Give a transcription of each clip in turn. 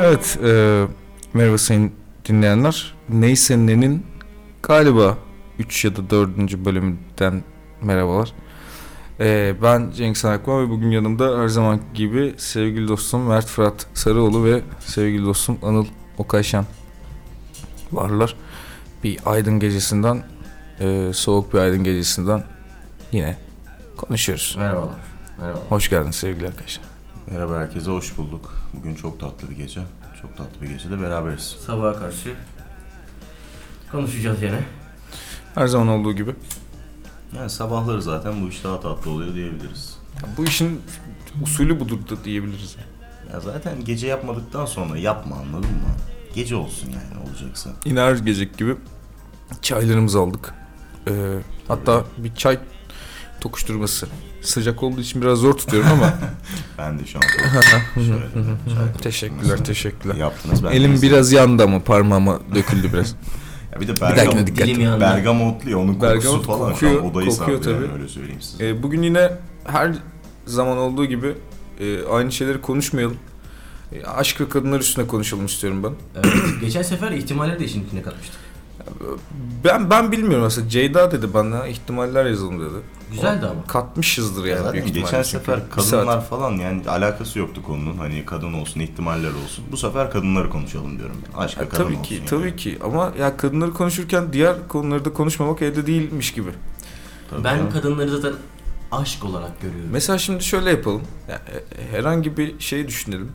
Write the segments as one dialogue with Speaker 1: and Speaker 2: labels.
Speaker 1: Evet, e, merhaba sayın dinleyenler. Neyse Ne'nin galiba 3 ya da 4. bölümünden merhabalar. E, ben Cengiz Akman ve bugün yanımda her zaman gibi sevgili dostum Mert Fırat Sarıoğlu ve sevgili dostum Anıl Okayşan varlar. Bir aydın gecesinden, e, soğuk bir aydın gecesinden yine konuşuyoruz.
Speaker 2: Merhabalar. Merhaba.
Speaker 1: Hoş geldiniz sevgili arkadaşlar.
Speaker 3: Merhaba herkese, hoş bulduk. Bugün çok tatlı bir gece. Çok tatlı bir gecede beraberiz.
Speaker 2: Sabaha karşı konuşacağız yine.
Speaker 1: Her zaman olduğu gibi.
Speaker 3: Yani sabahları zaten bu iş daha tatlı oluyor diyebiliriz.
Speaker 1: Ya bu işin usulü budur da diyebiliriz.
Speaker 3: Ya zaten gece yapmadıktan sonra yapma anladın mı? Gece olsun yani olacaksa.
Speaker 1: Yine her gecek gibi çaylarımızı aldık. Ee, hatta bir çay tokuşturması. Sıcak olduğu için biraz zor tutuyorum ama
Speaker 3: Ben de şu an
Speaker 1: teşekkürler teşekkürler.
Speaker 3: yaptınız. Ben
Speaker 1: Elim biraz yandı ama parmağıma döküldü biraz.
Speaker 3: Ya bir de bergamot,
Speaker 1: dikkat.
Speaker 2: Dilim yandı.
Speaker 3: bergamotlu ya onun kokusu
Speaker 1: Bergamot
Speaker 3: falan
Speaker 1: kokuyor,
Speaker 3: odayı
Speaker 1: kokuyor
Speaker 3: sardı yani
Speaker 1: tabii.
Speaker 3: öyle söyleyeyim size.
Speaker 1: Ee, bugün yine her zaman olduğu gibi e, aynı şeyleri konuşmayalım. E, aşk ve kadınlar üstüne konuşalım istiyorum ben.
Speaker 2: Evet, geçen sefer ihtimalleri de işin içine katmıştık.
Speaker 1: Ben ben bilmiyorum aslında. Ceyda dedi bana ihtimaller yazalım dedi.
Speaker 2: Güzeldi ama.
Speaker 1: Katmışızdır
Speaker 3: Ya
Speaker 1: yani
Speaker 3: zaten
Speaker 1: büyük
Speaker 3: geçen sefer kadınlar falan yani alakası yoktu konunun. Hani kadın olsun, ihtimaller olsun. Bu sefer kadınları konuşalım diyorum. Aşk ve
Speaker 1: Ya
Speaker 3: kadın
Speaker 1: tabii
Speaker 3: olsun.
Speaker 1: ki,
Speaker 3: yani.
Speaker 1: tabii ki ama ya kadınları konuşurken diğer konuları da konuşmamak elde değilmiş gibi.
Speaker 3: Tabii
Speaker 2: Ben
Speaker 3: canım.
Speaker 2: kadınları zaten aşk olarak görüyorum.
Speaker 1: Mesela şimdi şöyle yapalım. Ya, e, herhangi bir şey düşünelim.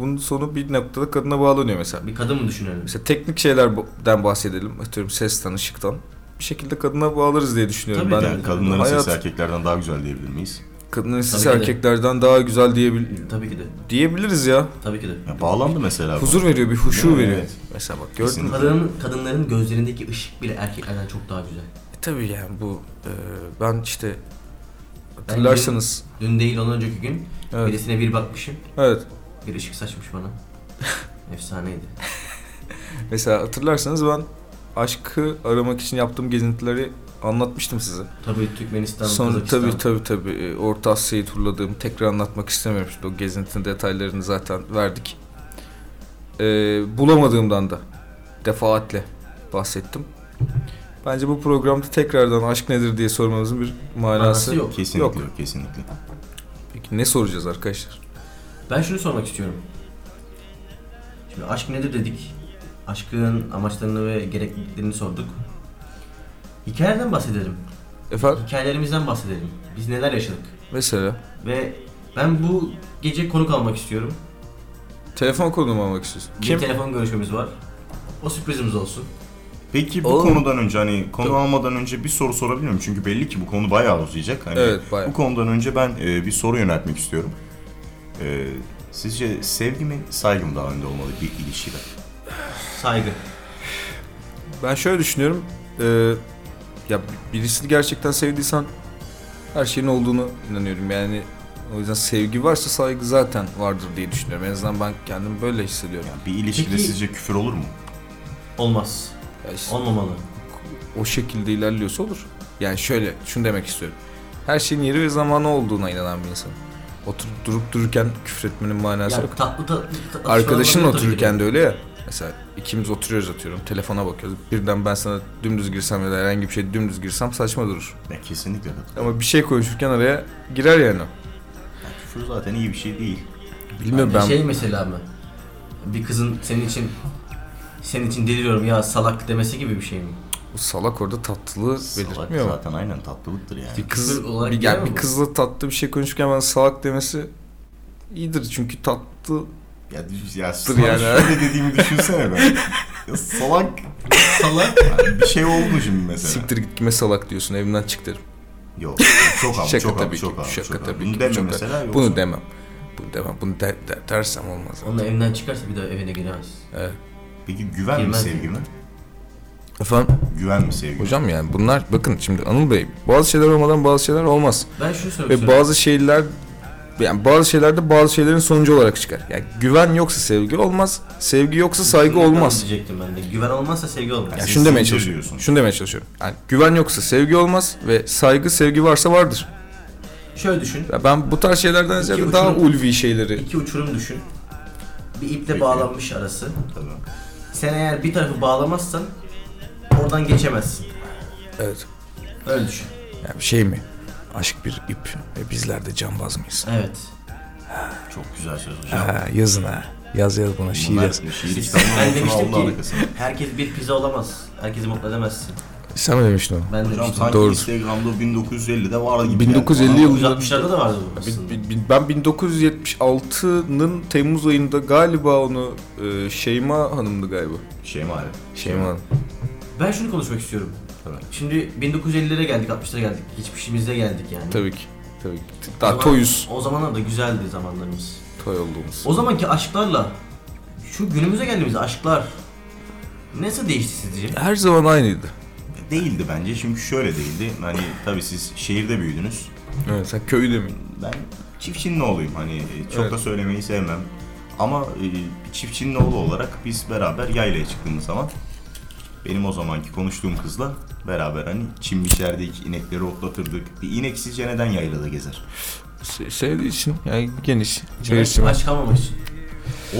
Speaker 1: Bunun sonu bir noktada kadına bağlanıyor mesela.
Speaker 2: Bir kadın mı düşünelim?
Speaker 1: Mesela teknik şeylerden bahsedelim. Atıyorum sesten, ışıktan. Bir şekilde kadına bağlarız diye düşünüyorum.
Speaker 2: Tabii
Speaker 1: ben
Speaker 3: Yani kadınların
Speaker 1: hayat,
Speaker 3: sesi erkeklerden daha güzel diyebilir miyiz?
Speaker 1: kadının sesi erkeklerden daha güzel diyebil
Speaker 2: Tabii ki de.
Speaker 1: diyebiliriz ya.
Speaker 2: Tabii ki de.
Speaker 3: Ya bağlandı mesela. bu.
Speaker 1: Huzur veriyor, bir huşu
Speaker 3: Evet.
Speaker 1: veriyor. Mesela bak gördün mü?
Speaker 2: Kadının, kadınların gözlerindeki ışık bile erkeklerden çok daha güzel.
Speaker 1: E, tabii yani bu e, ben işte
Speaker 2: Ben
Speaker 1: hatırlarsanız
Speaker 2: Dün değil ondan önceki gün
Speaker 1: evet,
Speaker 2: birisine bir bakmışım.
Speaker 1: evet
Speaker 2: Bir ışık saçmış bana. Efsaneydi.
Speaker 1: mesela hatırlarsanız ben aşkı aramak için yaptığım gezintileri anlatmıştım size.
Speaker 2: Tabii Türkmenistan,
Speaker 1: Sonra
Speaker 2: Kazakistan.
Speaker 1: tabii tabii tabii e, Orta Asya'yı turladığım tekrar anlatmak istemiyorum şimdi o gezintinin detaylarını zaten verdik. E, bulamadığımdan da defaatle bahsettim. Bence bu programda tekrardan aşk nedir diye sormamızın bir manası,
Speaker 2: Manası yok.
Speaker 3: Kesinlikle
Speaker 1: Yok.
Speaker 3: yok. kesinlikle.
Speaker 1: Peki ne soracağız arkadaşlar?
Speaker 2: Ben şunu sormak istiyorum. Şimdi aşk nedir dedik. Aşkın amaçlarını ve gerekliliklerini sorduk. Hikayelerden bahsedelim.
Speaker 1: Efendim
Speaker 2: Hikayelerimizden bahsedelim. Biz neler yaşadık.
Speaker 1: mesela
Speaker 2: Ve ben bu gece konuk almak istiyorum.
Speaker 1: telefon konumu almak istiyorsun.
Speaker 2: Bir
Speaker 1: Kim?
Speaker 2: telefon görüşmemiz var. O sürprizimiz olsun.
Speaker 3: Peki bu
Speaker 1: Oğlum.
Speaker 3: konudan önce hani konu
Speaker 1: Tabii.
Speaker 3: almadan önce bir soru sorabilir miyim? Çünkü belli ki bu konu bayağı uzayacak. Hani
Speaker 1: Evet bayağı.
Speaker 3: Bu konudan önce ben e, bir soru yöneltmek istiyorum. E, sizce sevgi mi, saygı mı daha önde olmalı bir ilişkide?
Speaker 2: Saygı.
Speaker 1: Ben şöyle düşünüyorum. e, ya birisini gerçekten sevdiysen her şeyin olduğunu inanıyorum. Yani o yüzden sevgi varsa saygı zaten vardır diye düşünüyorum. En azından ben kendimi böyle hissediyorum.
Speaker 3: Yani bir ilişkide
Speaker 2: Peki-
Speaker 3: sizce küfür olur mu?
Speaker 2: Olmaz.
Speaker 1: Ya işte
Speaker 2: Olmamalı.
Speaker 1: o şekilde ilerliyorsa olur. Yani şöyle şunu demek istiyorum. Her şeyin yeri ve zamanı olduğuna inanan bir insan. Oturup durup dururken küfür etmenin manası
Speaker 2: Yani
Speaker 1: yok.
Speaker 2: tatlı tatlı. tatlı tabii
Speaker 1: otururken de öyle ya. Mesela ikimiz oturuyoruz atıyorum. Telefona bakıyoruz. Birden ben sana dümdüz girsem ya da herhangi bir şey dümdüz girsem saçma durur.
Speaker 3: Ya kesinlikle.
Speaker 1: Ama bir şey konuşurken araya girer yani. o.
Speaker 3: Yani küfür zaten iyi bir şey değil.
Speaker 1: Bilmiyorum ben.
Speaker 2: Şey mesela mı? Bir kızın senin için senin için deliriyorum ya salak demesi gibi bir şey mi?
Speaker 1: Bu salak orada tatlılığı
Speaker 3: Salak
Speaker 1: belirtmiyor mu?
Speaker 3: zaten aynen tatlılıktır yani.
Speaker 1: Bir kız
Speaker 2: olarak
Speaker 1: bir, yani bir kızla tatlı bir şey konuşurken bana salak demesi iyidir çünkü tatlı
Speaker 3: Ya, ya sana
Speaker 1: yani.
Speaker 3: şöyle dediğimi düşünsene ben. Ya salak
Speaker 2: Salak.
Speaker 3: yani bir şey oldu şimdi mesela.
Speaker 1: siktir git kime salak diyorsun evimden çık derim.
Speaker 3: Yok çok ama
Speaker 1: Şaka
Speaker 3: çok
Speaker 1: tabii ki,
Speaker 3: çok ama
Speaker 1: şaka
Speaker 3: çok
Speaker 1: tabii
Speaker 3: Bunu
Speaker 1: ki,
Speaker 3: deme
Speaker 1: çok-
Speaker 3: mesela yoksa.
Speaker 1: Bunu demem. Bunu demem. Bunu de, de- dersem olmaz.
Speaker 2: Onunla evden çıkarsa bir daha evine giremez.
Speaker 1: Evet.
Speaker 3: Peki güven mi
Speaker 2: Girmez.
Speaker 3: sevgi mi?
Speaker 1: Efendim
Speaker 3: Güven mi sevgi
Speaker 1: hocam yani bunlar bakın şimdi Anıl Bey bazı şeyler olmadan bazı şeyler olmaz.
Speaker 2: Ben şunu söylemek
Speaker 1: Ve bazı şeyler yani bazı şeylerde bazı şeylerin sonucu olarak çıkar. Yani güven yoksa sevgi olmaz. Sevgi yoksa saygı
Speaker 2: Şunu
Speaker 1: olmaz.
Speaker 2: Diyecektim ben de. Güven olmazsa sevgi olmaz.
Speaker 1: Yani şunu demeye çalışıyorum. Şunu demeye çalışıyorum. Yani güven yoksa sevgi olmaz ve saygı sevgi varsa vardır.
Speaker 2: Şöyle düşün.
Speaker 1: Ya ben bu tarz şeylerden ziyade daha
Speaker 2: uçurum-
Speaker 1: ulvi şeyleri
Speaker 2: İki uçurum düşün. Bir iple
Speaker 3: Peki.
Speaker 2: bağlanmış arası.
Speaker 3: Tabii.
Speaker 2: Sen eğer bir tarafı bağlamazsan oradan geçemezsin.
Speaker 1: Evet.
Speaker 2: Öyle düşün.
Speaker 1: Yani şey mi? Aşk bir ip ve bizler de cambaz mıyız?
Speaker 2: Evet.
Speaker 3: Çok güzel söz hocam.
Speaker 1: Ha, yazın ha. Yaz yaz buna şiir
Speaker 3: Bunlar
Speaker 1: yaz.
Speaker 3: şiir
Speaker 2: ben demiştim ki herkes bir pizza olamaz. Herkesi mutlu edemezsin.
Speaker 1: Sen mi demiştin onu?
Speaker 2: Ben
Speaker 3: Hocam sanki
Speaker 1: Doğrudur.
Speaker 3: Instagram'da 1950'de vardı gibi.
Speaker 1: 1950
Speaker 3: geldi bana.
Speaker 1: yılı-
Speaker 2: 1960'larda da vardı bu
Speaker 1: Ben 1976'nın Temmuz ayında galiba onu e, Şeyma Hanım'dı galiba.
Speaker 3: Şeyma abi.
Speaker 1: Şeyma Hanım.
Speaker 2: Ben şunu konuşmak istiyorum.
Speaker 3: Tabii.
Speaker 2: Şimdi 1950'lere geldik, 60'lara geldik. Geçmişimize geldik yani.
Speaker 1: Tabii ki. Tabii ki.
Speaker 2: O
Speaker 1: Daha
Speaker 2: zaman-
Speaker 1: toyuz.
Speaker 2: O zamanlar da güzeldi zamanlarımız.
Speaker 1: Toy olduğumuz.
Speaker 2: O zamanki aşklarla şu günümüze geldiğimiz aşklar nasıl değişti sizce?
Speaker 1: Her zaman aynıydı.
Speaker 3: Değildi bence çünkü şöyle değildi. Hani tabii siz şehirde büyüdünüz.
Speaker 1: Evet sen köyde mi?
Speaker 3: Ben çiftçinin oğluyum. Hani e, çok
Speaker 1: Evet.
Speaker 3: da söylemeyi sevmem. Ama e, çiftçinin oğlu olarak biz beraber yaylaya çıktığımız zaman benim o zamanki konuştuğum kızla beraber hani çim biçerdik, inekleri otlatırdık. Bir inek sizce neden yaylada gezer?
Speaker 1: Se- sevdiği için yani geniş. Çevresi
Speaker 2: aç kalmamak için.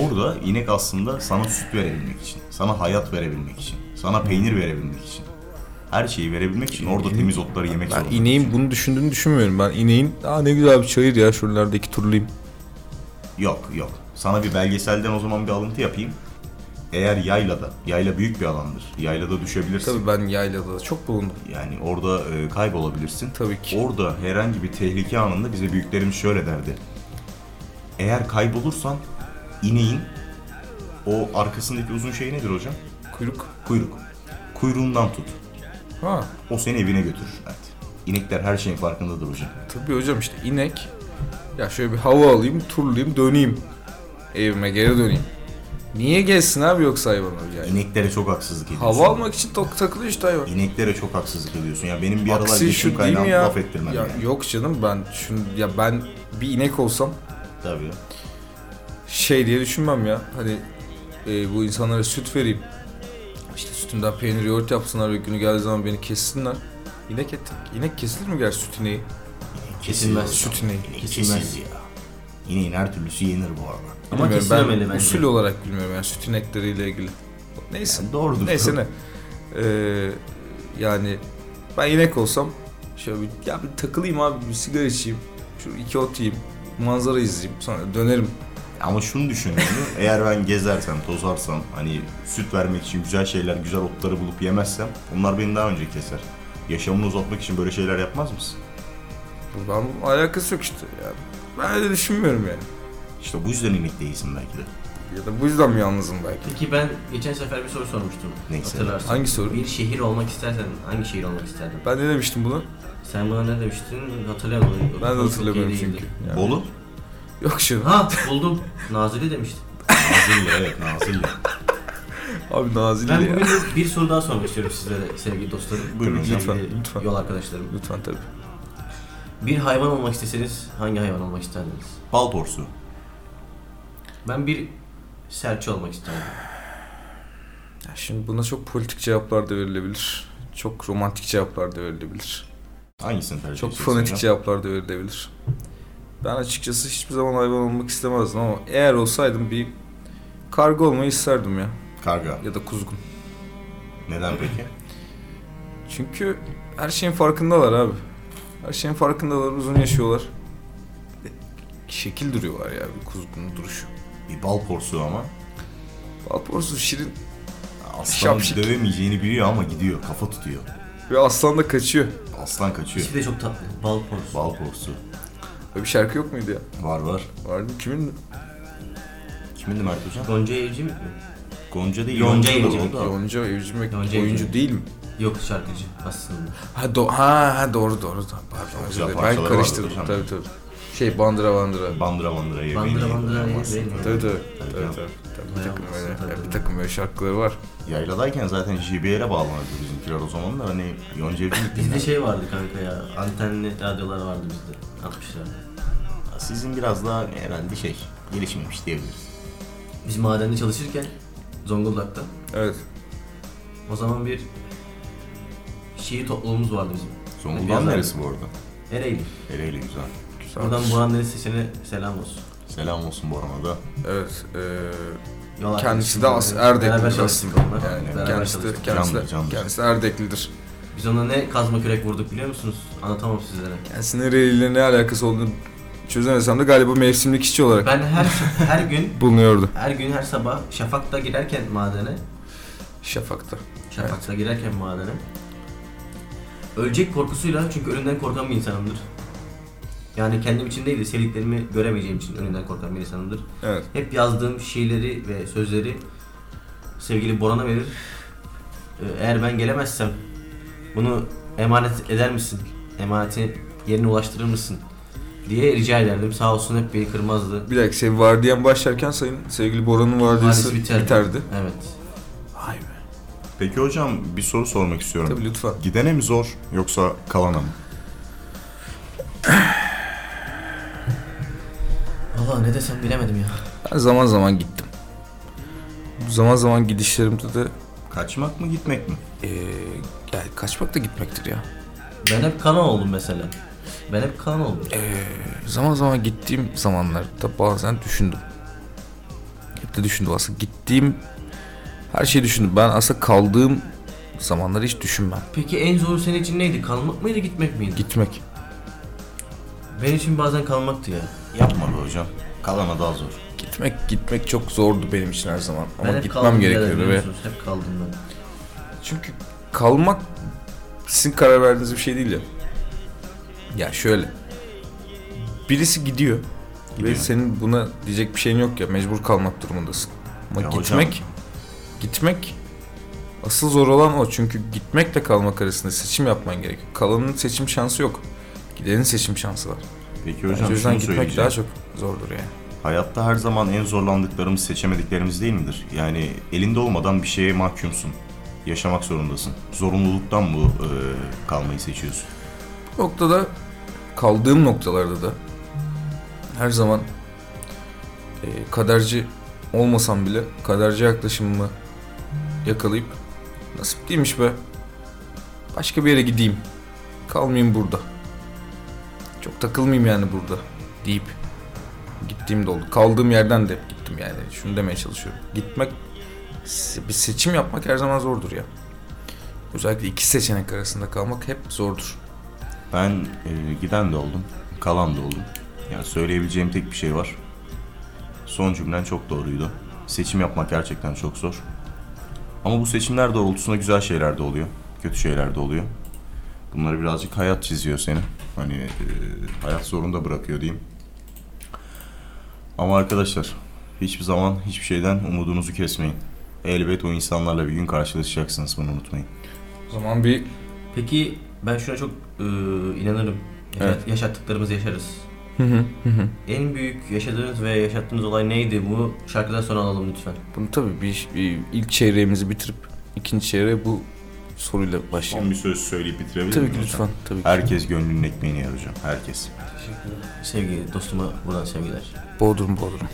Speaker 3: Orada inek aslında sana süt verebilmek için, sana hayat verebilmek için, sana peynir verebilmek için. Her şeyi verebilmek için orada temiz otları yemek
Speaker 1: Ben
Speaker 3: zorunda.
Speaker 1: ineğin bunu düşündüğünü düşünmüyorum. Ben ineğin aa ne güzel bir çayır ya şuralardaki turlayayım.
Speaker 3: Yok yok. Sana bir belgeselden o zaman bir alıntı yapayım. Eğer yaylada, yayla büyük bir alandır. Yaylada düşebilirsin.
Speaker 1: Tabii ben yaylada da çok bulundum.
Speaker 3: Yani orada e, kaybolabilirsin.
Speaker 1: Tabii ki.
Speaker 3: Orada herhangi bir tehlike anında bize büyüklerimiz şöyle derdi. Eğer kaybolursan ineğin o arkasındaki uzun şey nedir hocam?
Speaker 1: Kuyruk.
Speaker 3: Kuyruk. Kuyruğundan tut.
Speaker 1: Ha
Speaker 3: O seni evine götürür. Evet. İnekler her şeyin farkındadır hocam.
Speaker 1: tabii hocam işte inek. Ya şöyle bir hava alayım, turlayayım, döneyim. Evime geri döneyim. Niye gelsin abi yoksa hayvanlar yani?
Speaker 3: İneklere çok haksızlık ediyorsun.
Speaker 1: Hava almak için tok takılıyor işte hayvan.
Speaker 3: İneklere çok haksızlık ediyorsun. Ya benim bir aralar
Speaker 1: Aksi
Speaker 3: geçim
Speaker 1: şu değil
Speaker 3: kaynağım
Speaker 1: mi ya?
Speaker 3: laf ettirmem
Speaker 1: ya
Speaker 3: yani.
Speaker 1: Yok canım ben şunu ya ben bir inek olsam
Speaker 3: Tabii.
Speaker 1: şey diye düşünmem ya. Hani e, bu insanlara süt vereyim. İşte sütümden peynir yoğurt yapsınlar ve günü geldiği zaman beni kessinler. İnek et. İnek kesilir mi gerçi süt ineği?
Speaker 2: Kesilmez.
Speaker 1: Süt ineği.
Speaker 2: Kesilmez.
Speaker 3: kesildi ya. İneğin her türlüsü yenir bu arada.
Speaker 2: Ama
Speaker 1: Bilmiyorum, ben
Speaker 2: bence.
Speaker 1: usul olarak bilmiyorum yani süt inekleriyle ilgili. Neyse.
Speaker 3: Yani doğrudur.
Speaker 1: Neyse ne. Ee, yani ben inek olsam şöyle bir, ya bir takılayım abi bir sigara içeyim. Şu iki ot yiyeyim. Manzara izleyeyim. Sonra dönerim.
Speaker 3: Ama şunu düşün yani, eğer ben gezersem, tozarsam, hani süt vermek için güzel şeyler, güzel otları bulup yemezsem onlar beni daha önce keser. Yaşamını uzatmak için böyle şeyler yapmaz mısın?
Speaker 1: Buradan alakası yok işte. Yani ben öyle düşünmüyorum yani.
Speaker 3: İşte bu yüzden inek değilsin belki de.
Speaker 1: Ya da bu yüzden mi yalnızım belki?
Speaker 2: Peki ben geçen sefer bir soru sormuştum.
Speaker 3: Neyse.
Speaker 2: Hatırlarsın.
Speaker 1: Hangi soru?
Speaker 2: Bir şehir olmak istersen hangi şehir olmak isterdin?
Speaker 1: Ben ne demiştim bunu?
Speaker 2: Sen buna ne demiştin? Hatırlayamadım.
Speaker 1: Ben de hatırlamıyorum çünkü. Yani.
Speaker 3: Bolu?
Speaker 1: Yok şu.
Speaker 2: Ha buldum. Nazilli demiştin.
Speaker 3: Nazilli evet Nazilli.
Speaker 1: Abi Nazilli
Speaker 2: Ben
Speaker 1: ya.
Speaker 2: bugün de bir soru daha sormak istiyorum sizlere sevgili dostlarım.
Speaker 3: Buyurun
Speaker 1: lütfen, lütfen.
Speaker 2: Yol arkadaşlarım.
Speaker 1: Lütfen tabii.
Speaker 2: Bir hayvan olmak isteseniz hangi hayvan olmak isterdiniz?
Speaker 3: Bal porsu.
Speaker 2: Ben bir serçe olmak isterdim.
Speaker 1: Ya şimdi buna çok politik cevaplar da verilebilir. Çok romantik cevaplar da verilebilir.
Speaker 3: Hangisini tercih
Speaker 1: Çok
Speaker 3: hocam?
Speaker 1: cevaplar da verilebilir. Ben açıkçası hiçbir zaman hayvan olmak istemezdim ama eğer olsaydım bir karga olmayı isterdim ya.
Speaker 3: Karga.
Speaker 1: Ya da kuzgun.
Speaker 3: Neden peki?
Speaker 1: Çünkü her şeyin farkındalar abi. Her şeyin farkındalar, uzun yaşıyorlar. Şekil duruyorlar ya bir kuzgunun duruşu.
Speaker 3: Bir bal porsu ama
Speaker 1: Balporsu şirin
Speaker 3: aslanın
Speaker 1: Şapşik.
Speaker 3: dövemeyeceğini biliyor ama gidiyor, kafa tutuyor.
Speaker 1: ve aslan da kaçıyor.
Speaker 3: Aslan kaçıyor.
Speaker 2: İsmi de çok tatlı. Bal porsu.
Speaker 3: Bal porsu.
Speaker 1: Öyle bir şarkı yok muydu ya?
Speaker 3: Var var.
Speaker 1: Vardı kimin?
Speaker 3: Kimindi Mert hocam?
Speaker 2: Gonca Evcimik mi?
Speaker 3: Gonca değil.
Speaker 2: Yonca
Speaker 3: Yonca da oldu.
Speaker 1: Yonca Evcimek
Speaker 2: Yonca
Speaker 1: oyuncu
Speaker 2: Evcimik.
Speaker 1: değil mi?
Speaker 2: Yok şarkıcı aslında.
Speaker 1: Ha, do- ha, ha doğru doğru. Pardon özür
Speaker 3: güzel
Speaker 1: dilerim. Ben karıştırdım
Speaker 3: hocam.
Speaker 1: tabii tabii. Şey bandıra bandıra.
Speaker 3: Bandıra bandıra yemeğini
Speaker 2: Bandıra bandıra yemeğini
Speaker 1: Tabii tabii. Bir takım böyle,
Speaker 2: tabii.
Speaker 1: bir takım böyle şarkıları var.
Speaker 3: Yayladayken zaten JBL'e bağlanıyordu bizimkiler o zamanlar hani Yonca Evcimik
Speaker 2: Bizde şey vardı kanka ya. Antenli radyolar vardı bizde. 60'larda.
Speaker 3: Sizin biraz daha herhalde şey gelişmemiş diyebiliriz.
Speaker 2: Biz madende çalışırken Zonguldak'ta
Speaker 1: Evet.
Speaker 2: o zaman bir şiir topluluğumuz vardı bizim.
Speaker 3: Zonguldak'ın
Speaker 2: Biz-
Speaker 3: neresi bu arada?
Speaker 2: Ereğli.
Speaker 3: Ereğli güzel.
Speaker 1: Güzel.
Speaker 2: Buradan Burhan Deniz Seçen'e selam olsun.
Speaker 3: Selam olsun Boran'a da.
Speaker 1: Evet. e,
Speaker 2: Yol
Speaker 1: kendisi de as Erdekli
Speaker 2: Beraber
Speaker 1: aslında. Yani
Speaker 2: Beraber
Speaker 1: kendisi de, kendisi, de,
Speaker 3: Canlı, canlı.
Speaker 1: kendisi de Erdeklidir.
Speaker 2: Biz ona ne kazma kürek vurduk biliyor musunuz? Anlatamam sizlere.
Speaker 1: Kendisi nereliyle ne alakası olduğunu çözemesem de galiba mevsimlik işçi olarak
Speaker 2: Ben her her gün
Speaker 1: bulunuyordu.
Speaker 2: her gün her sabah Şafak'ta girerken madene
Speaker 1: Şafak'ta.
Speaker 2: Şafak'ta girerken madene ölecek korkusuyla çünkü ölümden korkan bir insanımdır. Yani kendim için değil de sevdiklerimi göremeyeceğim için ölümden korkan bir insanımdır.
Speaker 1: Evet.
Speaker 2: Hep yazdığım şiirleri ve sözleri sevgili Boran'a verir. Ee, Eğer ben gelemezsem bunu emanet eder misin? Emaneti yerine ulaştırır mısın? Diye rica ederdim. Sağ olsun hep beni kırmazdı.
Speaker 1: Bir dakika senin vardiyan başlarken sayın sevgili Bora'nın vardiyası
Speaker 2: biterdi.
Speaker 1: biterdi.
Speaker 2: Evet.
Speaker 1: Vay be.
Speaker 3: Peki hocam bir soru sormak istiyorum.
Speaker 1: Tabii lütfen.
Speaker 3: Gidene mi zor yoksa kalana mı?
Speaker 2: Valla ne desem bilemedim ya.
Speaker 1: Ben zaman zaman gittim. Zaman zaman gidişlerimde de
Speaker 3: Kaçmak mı gitmek mi?
Speaker 1: eee yani kaçmak da gitmektir ya.
Speaker 2: Ben hep kalan oldum mesela. Ben hep kalan oldum.
Speaker 1: Eee, zaman zaman gittiğim zamanlarda bazen düşündüm. Hep de düşündüm aslında. Gittiğim her şeyi düşündüm. Ben aslında kaldığım zamanları hiç düşünmem.
Speaker 2: Peki en zoru senin için neydi? Kalmak mıydı gitmek miydi?
Speaker 1: Gitmek.
Speaker 2: Benim için bazen kalmaktı ya.
Speaker 3: Yapma be hocam. Kalana daha zor.
Speaker 1: Gitmek gitmek çok zordu benim için her zaman.
Speaker 2: ben
Speaker 1: Ama
Speaker 2: hep
Speaker 1: gitmem
Speaker 2: kaldım
Speaker 1: gerekiyordu ve?
Speaker 2: Hep kaldım ben.
Speaker 1: çünkü kalmak sizin karar verdiğiniz bir şey değil ya. Ya şöyle. Birisi gidiyor.
Speaker 3: Gidiyor.
Speaker 1: Ve senin buna diyecek bir şeyin yok ya. Mecbur kalmak durumundasın. Ama
Speaker 3: Ya hocam-
Speaker 1: gitmek gitmek asıl zor olan o. Çünkü gitmekle kalmak arasında seçim yapman gerekiyor. Kalanın seçim şansı yok. Gidenin seçim şansı var.
Speaker 3: Peki
Speaker 1: Bence
Speaker 3: hocam
Speaker 1: yüzden
Speaker 3: şunu
Speaker 1: gitmek daha çok zordur yani.
Speaker 3: Hayatta her zaman en zorlandıklarımız seçemediklerimiz değil midir? Yani elinde olmadan bir şeye mahkumsun. Yaşamak zorundasın. Zorunluluktan bu e, kalmayı seçiyorsun.
Speaker 1: Noktada kaldığım noktalarda da her zaman e, kaderci olmasam bile kaderci yaklaşımımı yakalayıp nasip değilmiş be başka bir yere gideyim kalmayayım burada. Çok takılmayayım yani burada. deyip gittiğim de oldu. Kaldığım yerden de gittim yani. Şunu demeye çalışıyorum. Gitmek bir seçim yapmak her zaman zordur ya. Özellikle iki seçenek arasında kalmak hep zordur
Speaker 3: Ben e, giden de oldum, kalan da oldum. Yani söyleyebileceğim tek bir şey var. Son cümlen çok doğruydu. Seçim yapmak gerçekten çok zor. Ama bu seçimler doğrultusunda güzel şeyler de oluyor, kötü şeyler de oluyor. Bunları birazcık hayat çiziyor seni. Hani e, hayat zorunda bırakıyor diyeyim. Ama arkadaşlar hiçbir zaman hiçbir şeyden umudunuzu kesmeyin. Elbet o insanlarla bir gün karşılaşacaksınız bunu unutmayın.
Speaker 1: O zaman bir
Speaker 2: Peki ben şuna çok e, inanırım. Yaşat-
Speaker 1: Evet.
Speaker 2: Yaşattıklarımızı yaşarız.
Speaker 1: Hı hı hı hı.
Speaker 2: En büyük yaşadığınız ve yaşattığınız olay neydi? Bu şarkıdan sonra alalım lütfen.
Speaker 1: Bunu tabii bir, bir ilk çeyreğimizi bitirip ikinci çeyreğe bu soruyla
Speaker 3: Son
Speaker 1: başlayalım.
Speaker 3: bir söz söyleyip bitirebilir
Speaker 1: Tabii
Speaker 3: miyim
Speaker 1: ki
Speaker 3: hocam?
Speaker 1: lütfen. Tabii ki.
Speaker 3: Herkes gönlünün ekmeğini yer hocam. Herkes.
Speaker 2: Sevgili dostuma buradan sevgiler.
Speaker 1: Bodrum Bodrum.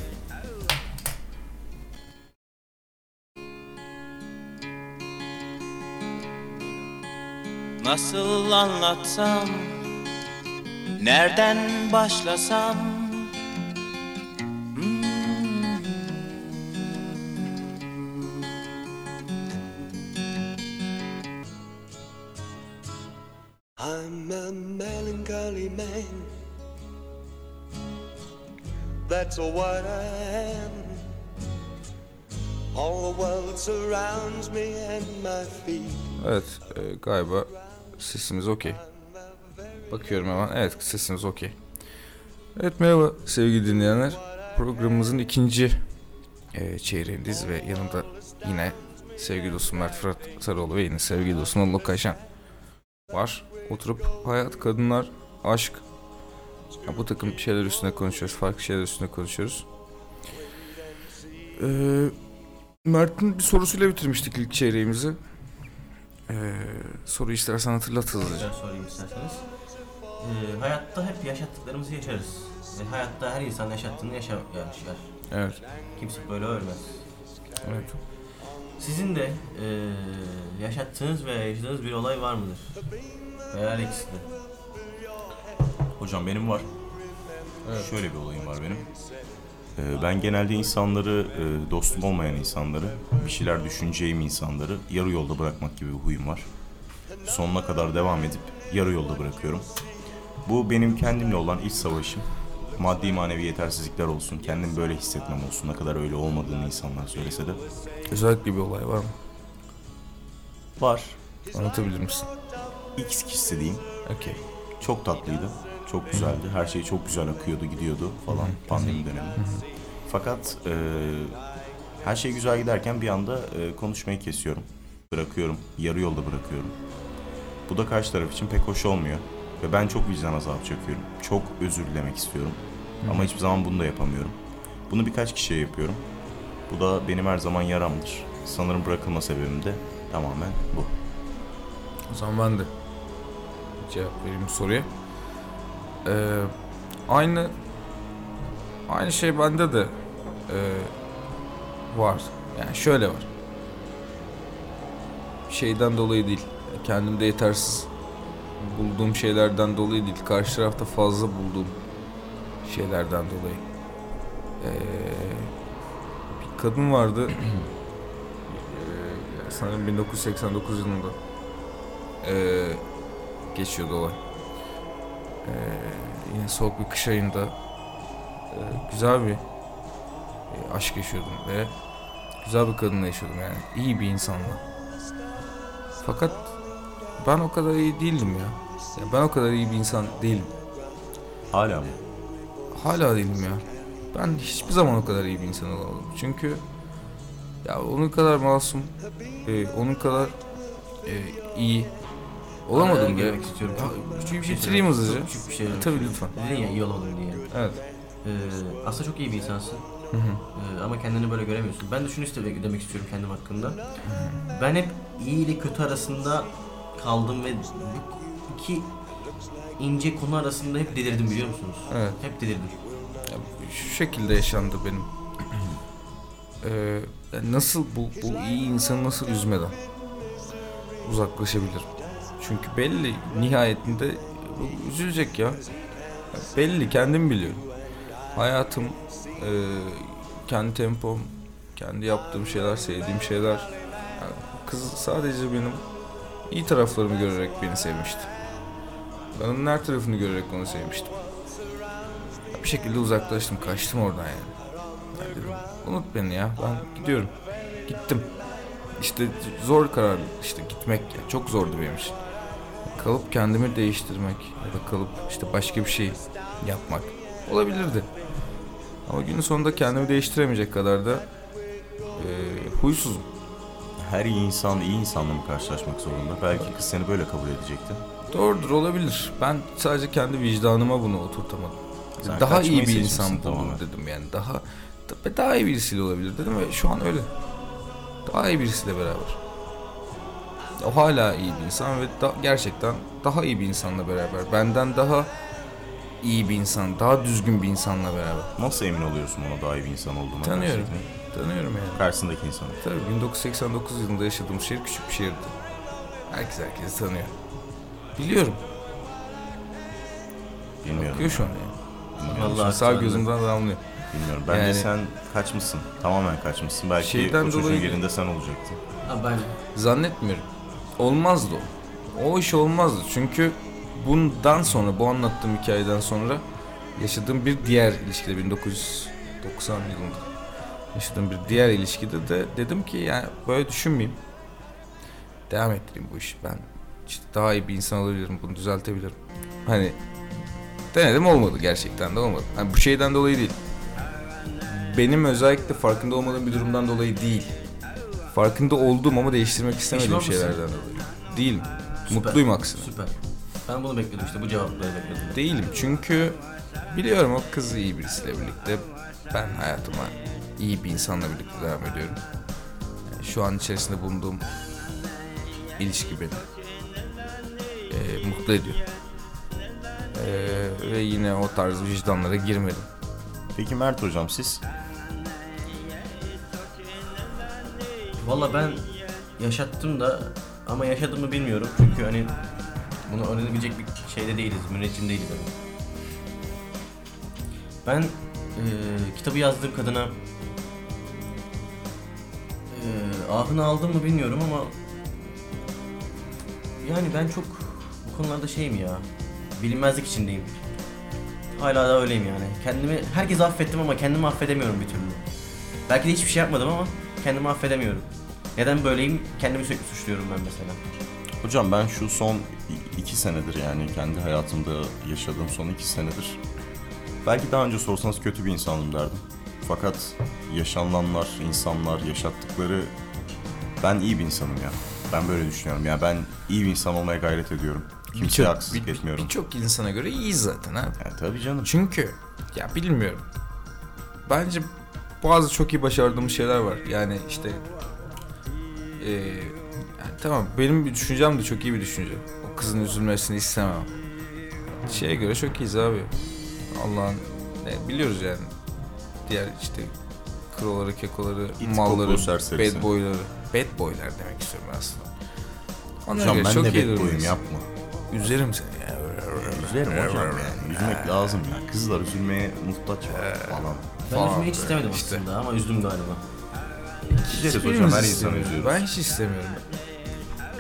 Speaker 4: Nasıl anlatsam Nereden başlasam Hmm.
Speaker 5: I'm a melancholy man. That's what I am. All the world surrounds me and my feet.
Speaker 1: Evet e, galiba sesimiz okey. Bakıyorum hemen. Evet sesimiz okey. Evet merhaba sevgili dinleyenler. Programımızın ikinci e, çeyreğindeyiz ve yanında yine sevgili dostum Mert Fırat Sarıoğlu ve yine sevgili dostum Anıl Kaşan var. Oturup hayat, kadınlar, aşk ya bu takım şeyler üstüne konuşuyoruz. Farklı şeyler üstüne konuşuyoruz. Ee, Mert'in bir sorusuyla bitirmiştik ilk çeyreğimizi. Ee, soruyu istersen hatırlat hızlıca.
Speaker 2: Sorayım isterseniz. Ee, hayatta hep yaşattıklarımızı yaşarız. Ve hayatta her insan yaşattığını yaşar. yaşar.
Speaker 1: Evet.
Speaker 2: Kimse böyle ölmez.
Speaker 1: Evet.
Speaker 2: Sizin de eee, yaşattığınız ve yaşadığınız bir olay var mıdır? Veya her ikisi de.
Speaker 3: Hocam benim var. Şöyle bir olayım var benim. Ee, Ben genelde insanları, e, dostum olmayan insanları, bir şeyler düşüneceğim insanları yarı yolda bırakmak gibi bir huyum var. Sonuna kadar devam edip yarı yolda bırakıyorum. Bu benim kendimle olan iç savaşım. Maddi manevi yetersizlikler olsun, kendimi böyle hissetmem olsun. Ne kadar öyle olmadığını insanlar söylese de.
Speaker 1: Özellikle bir olay var mı?
Speaker 3: Var.
Speaker 1: Anlatabilir misin?
Speaker 3: X kişisi diyeyim.
Speaker 1: Okey.
Speaker 3: Çok tatlıydı. Çok güzeldi. Her şey çok güzel akıyordu, gidiyordu falan pandemi dönemi. Fakat e, her şey güzel giderken bir anda e, konuşmayı kesiyorum. Bırakıyorum. Yarı yolda bırakıyorum. Bu da karşı taraf için pek hoş olmuyor. Ve ben çok vicdan azabı çekiyorum. Çok özür dilemek istiyorum. Ama hiçbir zaman bunu da yapamıyorum. Bunu birkaç kişiye yapıyorum. Bu da benim her zaman yaramdır. Sanırım bırakılma sebebim de tamamen bu.
Speaker 1: O zaman ben de cevap vereyim soruya. Ee, aynı aynı şey bende de e, var. Yani şöyle var. Şeyden dolayı değil. Kendimde yetersiz bulduğum şeylerden dolayı değil. Karşı tarafta fazla bulduğum şeylerden dolayı. Ee, bir kadın vardı. Ee, sanırım 1989 yılında ee, geçiyordu olay. Ee, yine soğuk bir kış ayında ee, güzel bir ee, aşk yaşıyordum ve güzel bir kadınla yaşıyordum yani iyi bir insanla. Fakat ben o kadar iyi değildim ya. ya ben o kadar iyi bir insan değilim.
Speaker 3: Hala mı?
Speaker 1: Hala değilim ya. Ben hiçbir zaman o kadar iyi bir insan olamadım. Çünkü ya onun kadar masum, e, onun kadar e, iyi olamadım
Speaker 2: Araya
Speaker 1: ya.
Speaker 2: girmek istiyorum. Çok-
Speaker 1: Çünkü
Speaker 2: bir şey
Speaker 1: bitireyim
Speaker 2: söylemek-
Speaker 1: hızlıca.
Speaker 2: küçük bir şey
Speaker 1: Tabii lütfen.
Speaker 2: Dedin ya iyi olamadım diye.
Speaker 1: Evet.
Speaker 2: Ee, aslında çok iyi bir insansın. Ee, ama kendini böyle göremiyorsun. Ben de şunu iste- demek istiyorum kendim hakkında. Ben hep iyi ile kötü arasında kaldım ve bu iki ince konu arasında hep delirdim biliyor musunuz?
Speaker 1: Evet.
Speaker 2: Hep delirdim.
Speaker 1: Ya, şu şekilde yaşandı benim. Ee, ya nasıl bu, bu iyi insanı nasıl üzmeden uzaklaşabilirim? Çünkü belli nihayetinde üzülecek. Ya belli kendim biliyorum. Hayatım, e, kendi tempom, kendi yaptığım şeyler, sevdiğim şeyler. Yani kız sadece benim iyi taraflarımı görerek beni sevmişti. Ben onun her tarafını görerek onu sevmiştim. Bir şekilde uzaklaştım, kaçtım oradan yani. Yani dedim, unut beni ya, ben gidiyorum. Gittim. İşte zor karar, işte gitmek ya, çok zordu benim için. Kalıp kendimi değiştirmek ya da kalıp işte başka bir şey yapmak olabilirdi. Ama günün sonunda kendimi değiştiremeyecek kadar da e, huysuzum.
Speaker 3: Her iyi insan iyi insanla mı karşılaşmak zorunda? Belki kız seni böyle kabul edecekti.
Speaker 1: Doğrudur olabilir. Ben sadece kendi vicdanıma bunu oturtamadım.
Speaker 3: Sen
Speaker 1: daha iyi bir insan buldum
Speaker 3: tamamen.
Speaker 1: dedim yani. Daha da- daha iyi birisiyle olabilir dedim ve şu an öyle. Daha iyi birisiyle beraber. O hala iyi bir insan ve da- gerçekten daha iyi bir insanla beraber. Benden daha iyi bir insan, daha düzgün bir insanla beraber.
Speaker 3: Nasıl emin oluyorsun ona daha iyi bir insan olduğuna?
Speaker 1: Tanıyorum.
Speaker 3: gerçekten?
Speaker 1: Tanıyorum yani.
Speaker 3: Karşısındaki insanı.
Speaker 1: Tabii 1989 yılında yaşadığım şehir küçük bir şehirdi. Herkes herkesi tanıyor. Biliyorum.
Speaker 3: Bilmiyorum.
Speaker 1: Bakıyor şu an yani.
Speaker 2: Vallahi
Speaker 1: Sağ gözümden damlıyor.
Speaker 3: Bilmiyorum. Bence
Speaker 1: Yani-
Speaker 3: sen kaçmışsın. Tamamen kaçmışsın. Belki o çocuğun
Speaker 1: dolayı-
Speaker 3: yerinde sen olacaktın.
Speaker 2: Ha ben
Speaker 1: Zannetmiyorum. Olmazdı o. O iş olmazdı. Çünkü bundan sonra, bu anlattığım hikayeden sonra yaşadığım bir diğer ilişkide 1990 yılında yaşadığım bir diğer ilişkide de dedim ki yani böyle düşünmeyeyim. Devam ettireyim bu işi. Ben işte daha iyi bir insan olabilirim. Bunu düzeltebilirim. Hani denedim olmadı gerçekten de olmadı. Hani bu şeyden dolayı değil. Benim özellikle farkında olmadığım bir durumdan dolayı değil. Farkında olduğum ama değiştirmek istemediğim
Speaker 2: Pişman mısın?
Speaker 1: şeylerden dolayı. Değilim.
Speaker 2: Süper.
Speaker 1: Mutluyum aksine.
Speaker 2: süper. Ben bunu bekliyordum işte bu cevapları bekliyordum.
Speaker 1: Değilim çünkü biliyorum o kız iyi birisiyle birlikte. Ben hayatıma iyi bir insanla birlikte devam ediyorum. Yani şu an içerisinde bulunduğum ilişki beni e, mutlu ediyor. E, ve yine o tarz vicdanlara girmedim.
Speaker 3: Peki Mert hocam siz?
Speaker 2: Valla ben yaşattım da ama yaşadığımı bilmiyorum çünkü hani bunu öğrenebilecek bir şeyde değiliz, müneccim değiliz hani. Ben Ee, kitabı yazdığım kadına ee, ahını aldım mı bilmiyorum ama yani ben çok bu konularda şeyim ya bilinmezlik içindeyim. Hala da öyleyim yani. Kendimi herkesi affettim ama kendimi affedemiyorum bir türlü. Belki de hiçbir şey yapmadım ama kendimi affedemiyorum. Neden böyleyim? Kendimi sürekli suçluyorum ben mesela.
Speaker 3: Hocam ben şu son iki senedir yani kendi hayatımda yaşadığım son iki senedir belki daha önce sorsanız kötü bir insanım derdim. Fakat yaşanılanlar, insanlar, yaşattıkları ben iyi bir insanım ya. Ben böyle düşünüyorum. Yani ben iyi bir insan olmaya gayret ediyorum. Kimseye
Speaker 1: Birçok-
Speaker 3: haksızlık
Speaker 1: bir-
Speaker 3: etmiyorum.
Speaker 1: Birçok insana göre iyi zaten abi.
Speaker 3: Yani tabii canım.
Speaker 1: Çünkü ya bilmiyorum. Bence bazı çok iyi başardığımız şeyler var. Yani işte eee, yani tamam benim bir düşüncem de çok iyi bir düşünce. O kızın üzülmesini istemem. Şeye göre çok iyiyiz abi. Allah'ın ne, biliyoruz yani. Diğer işte kroları, kekoları,
Speaker 3: İt
Speaker 1: malları, bad boyları. Bad boylar demek istiyorum aslında. Onlara
Speaker 3: Hocam ben
Speaker 1: çok
Speaker 3: de bad boyum yapma.
Speaker 1: Üzerim seni ya.
Speaker 3: Üzerim hocam yani. Üzmek lazım ya. Kızlar üzülmeye muhtaç var falan.
Speaker 2: Ben
Speaker 1: Falan
Speaker 2: üzmeyi hiç
Speaker 1: böyle
Speaker 2: istemedim
Speaker 1: işte.
Speaker 2: aslında ama üzdüm galiba.
Speaker 3: Gideriz hocam her insanı üzüyoruz.
Speaker 1: Ben hiç istemiyorum.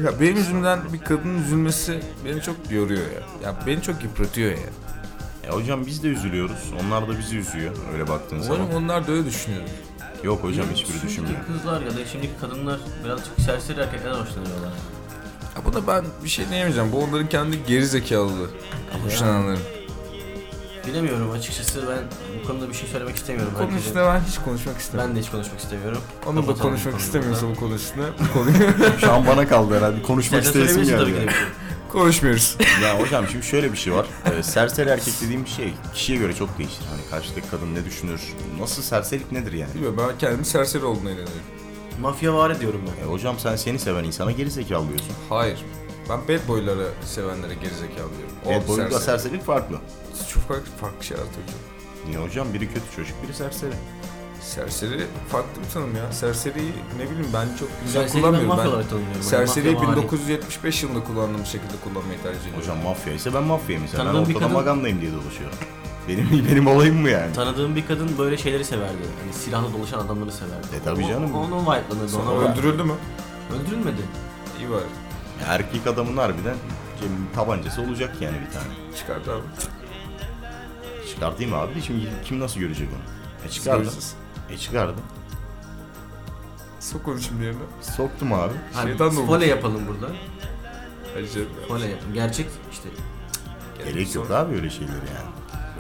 Speaker 1: Ya benim yüzümden bir kadının üzülmesi beni çok yoruyor ya. Ya beni çok yıpratıyor ya.
Speaker 3: Ya hocam biz de üzülüyoruz. Onlar da bizi üzüyor. Öyle baktığın zaman.
Speaker 1: Umarım onlar da öyle düşünüyor.
Speaker 3: Yok hocam hiçbiri
Speaker 2: Şimdiki
Speaker 3: düşünmüyor.
Speaker 2: kızlar ya da şimdiki kadınlar birazcık serseri erkeklerden hoşlanıyorlar.
Speaker 1: Ya buna ben bir şey diyemeyeceğim. Bu onların kendi geri zekalılığı. Hoşlananların.
Speaker 2: Bilemiyorum açıkçası ben bu konuda bir şey söylemek istemiyorum.
Speaker 1: Bu konu üstüne ben hiç konuşmak istemiyorum.
Speaker 2: Ben de hiç konuşmak istemiyorum.
Speaker 1: Onun da konuşmak istemiyorsa bu konu üstüne bu konuyu
Speaker 3: Şu an bana kaldı herhalde. Konuşmak isteyesim geldi.
Speaker 2: ki de bir şey.
Speaker 1: konuşmuyoruz.
Speaker 3: Ya hocam şimdi şöyle bir şey var. Ee, serseri erkek dediğim şey kişiye göre çok değişir. Hani karşıdaki kadın ne düşünür? Nasıl serserilik nedir yani?
Speaker 1: Bilmiyorum ben kendimi serseri olduğuna inanıyorum.
Speaker 2: Mafya var ediyorum ben.
Speaker 3: E, hocam sen seni seven insana geri zekalı diyorsun.
Speaker 1: Hayır. Ben bad boyları sevenlere geri zekalı diyorum.
Speaker 3: Boyunda
Speaker 1: serseri.
Speaker 3: serserilik farklı.
Speaker 1: Çok farklı, farklı şeyler tabii canım.
Speaker 3: Niye hocam? Biri kötü çocuk, biri serseri.
Speaker 1: Serseri farklı bir tanım ya. Serseriyi ne bileyim ben çok güzel
Speaker 2: Serseri ben
Speaker 1: kullanmıyorum.
Speaker 2: mafya
Speaker 1: Ben,
Speaker 2: olarak tanımıyorum.
Speaker 1: serseriyi
Speaker 2: Mafya vari.
Speaker 1: 1975 yılında kullandığım şekilde kullanmayı tercih ediyorum.
Speaker 3: Hocam mafya ise ben mafyayım mesela. Ben
Speaker 2: Tanıdığım bir
Speaker 3: ortada
Speaker 2: kadın-
Speaker 3: magandayım diye dolaşıyorum. Benim benim olayım mı yani?
Speaker 2: Tanıdığım bir kadın böyle şeyleri severdi. Hani silahla dolaşan adamları severdi.
Speaker 3: E tabii
Speaker 2: O-
Speaker 3: canım.
Speaker 2: Onun vibe'lanırdı
Speaker 1: Sonra
Speaker 2: ona.
Speaker 1: öldürüldü mü?
Speaker 2: Öldürülmedi.
Speaker 1: İyi bari.
Speaker 3: Erkek adamın harbiden tabancası olacak yani bir tane.
Speaker 1: Çıkardı abi.
Speaker 3: Çıkartayım abi de şimdi kim nasıl görecek onu? E çıkardı.
Speaker 1: Göreceğiz.
Speaker 3: E çıkardı.
Speaker 1: Sok onu şimdi yerine.
Speaker 3: Soktum abi.
Speaker 2: Hani
Speaker 1: Şeytan da olur.
Speaker 2: Fole yapalım burada.
Speaker 1: Canım.
Speaker 2: Fole yapalım. Gerçek işte.
Speaker 3: Gerek yok abi öyle şeyler yani.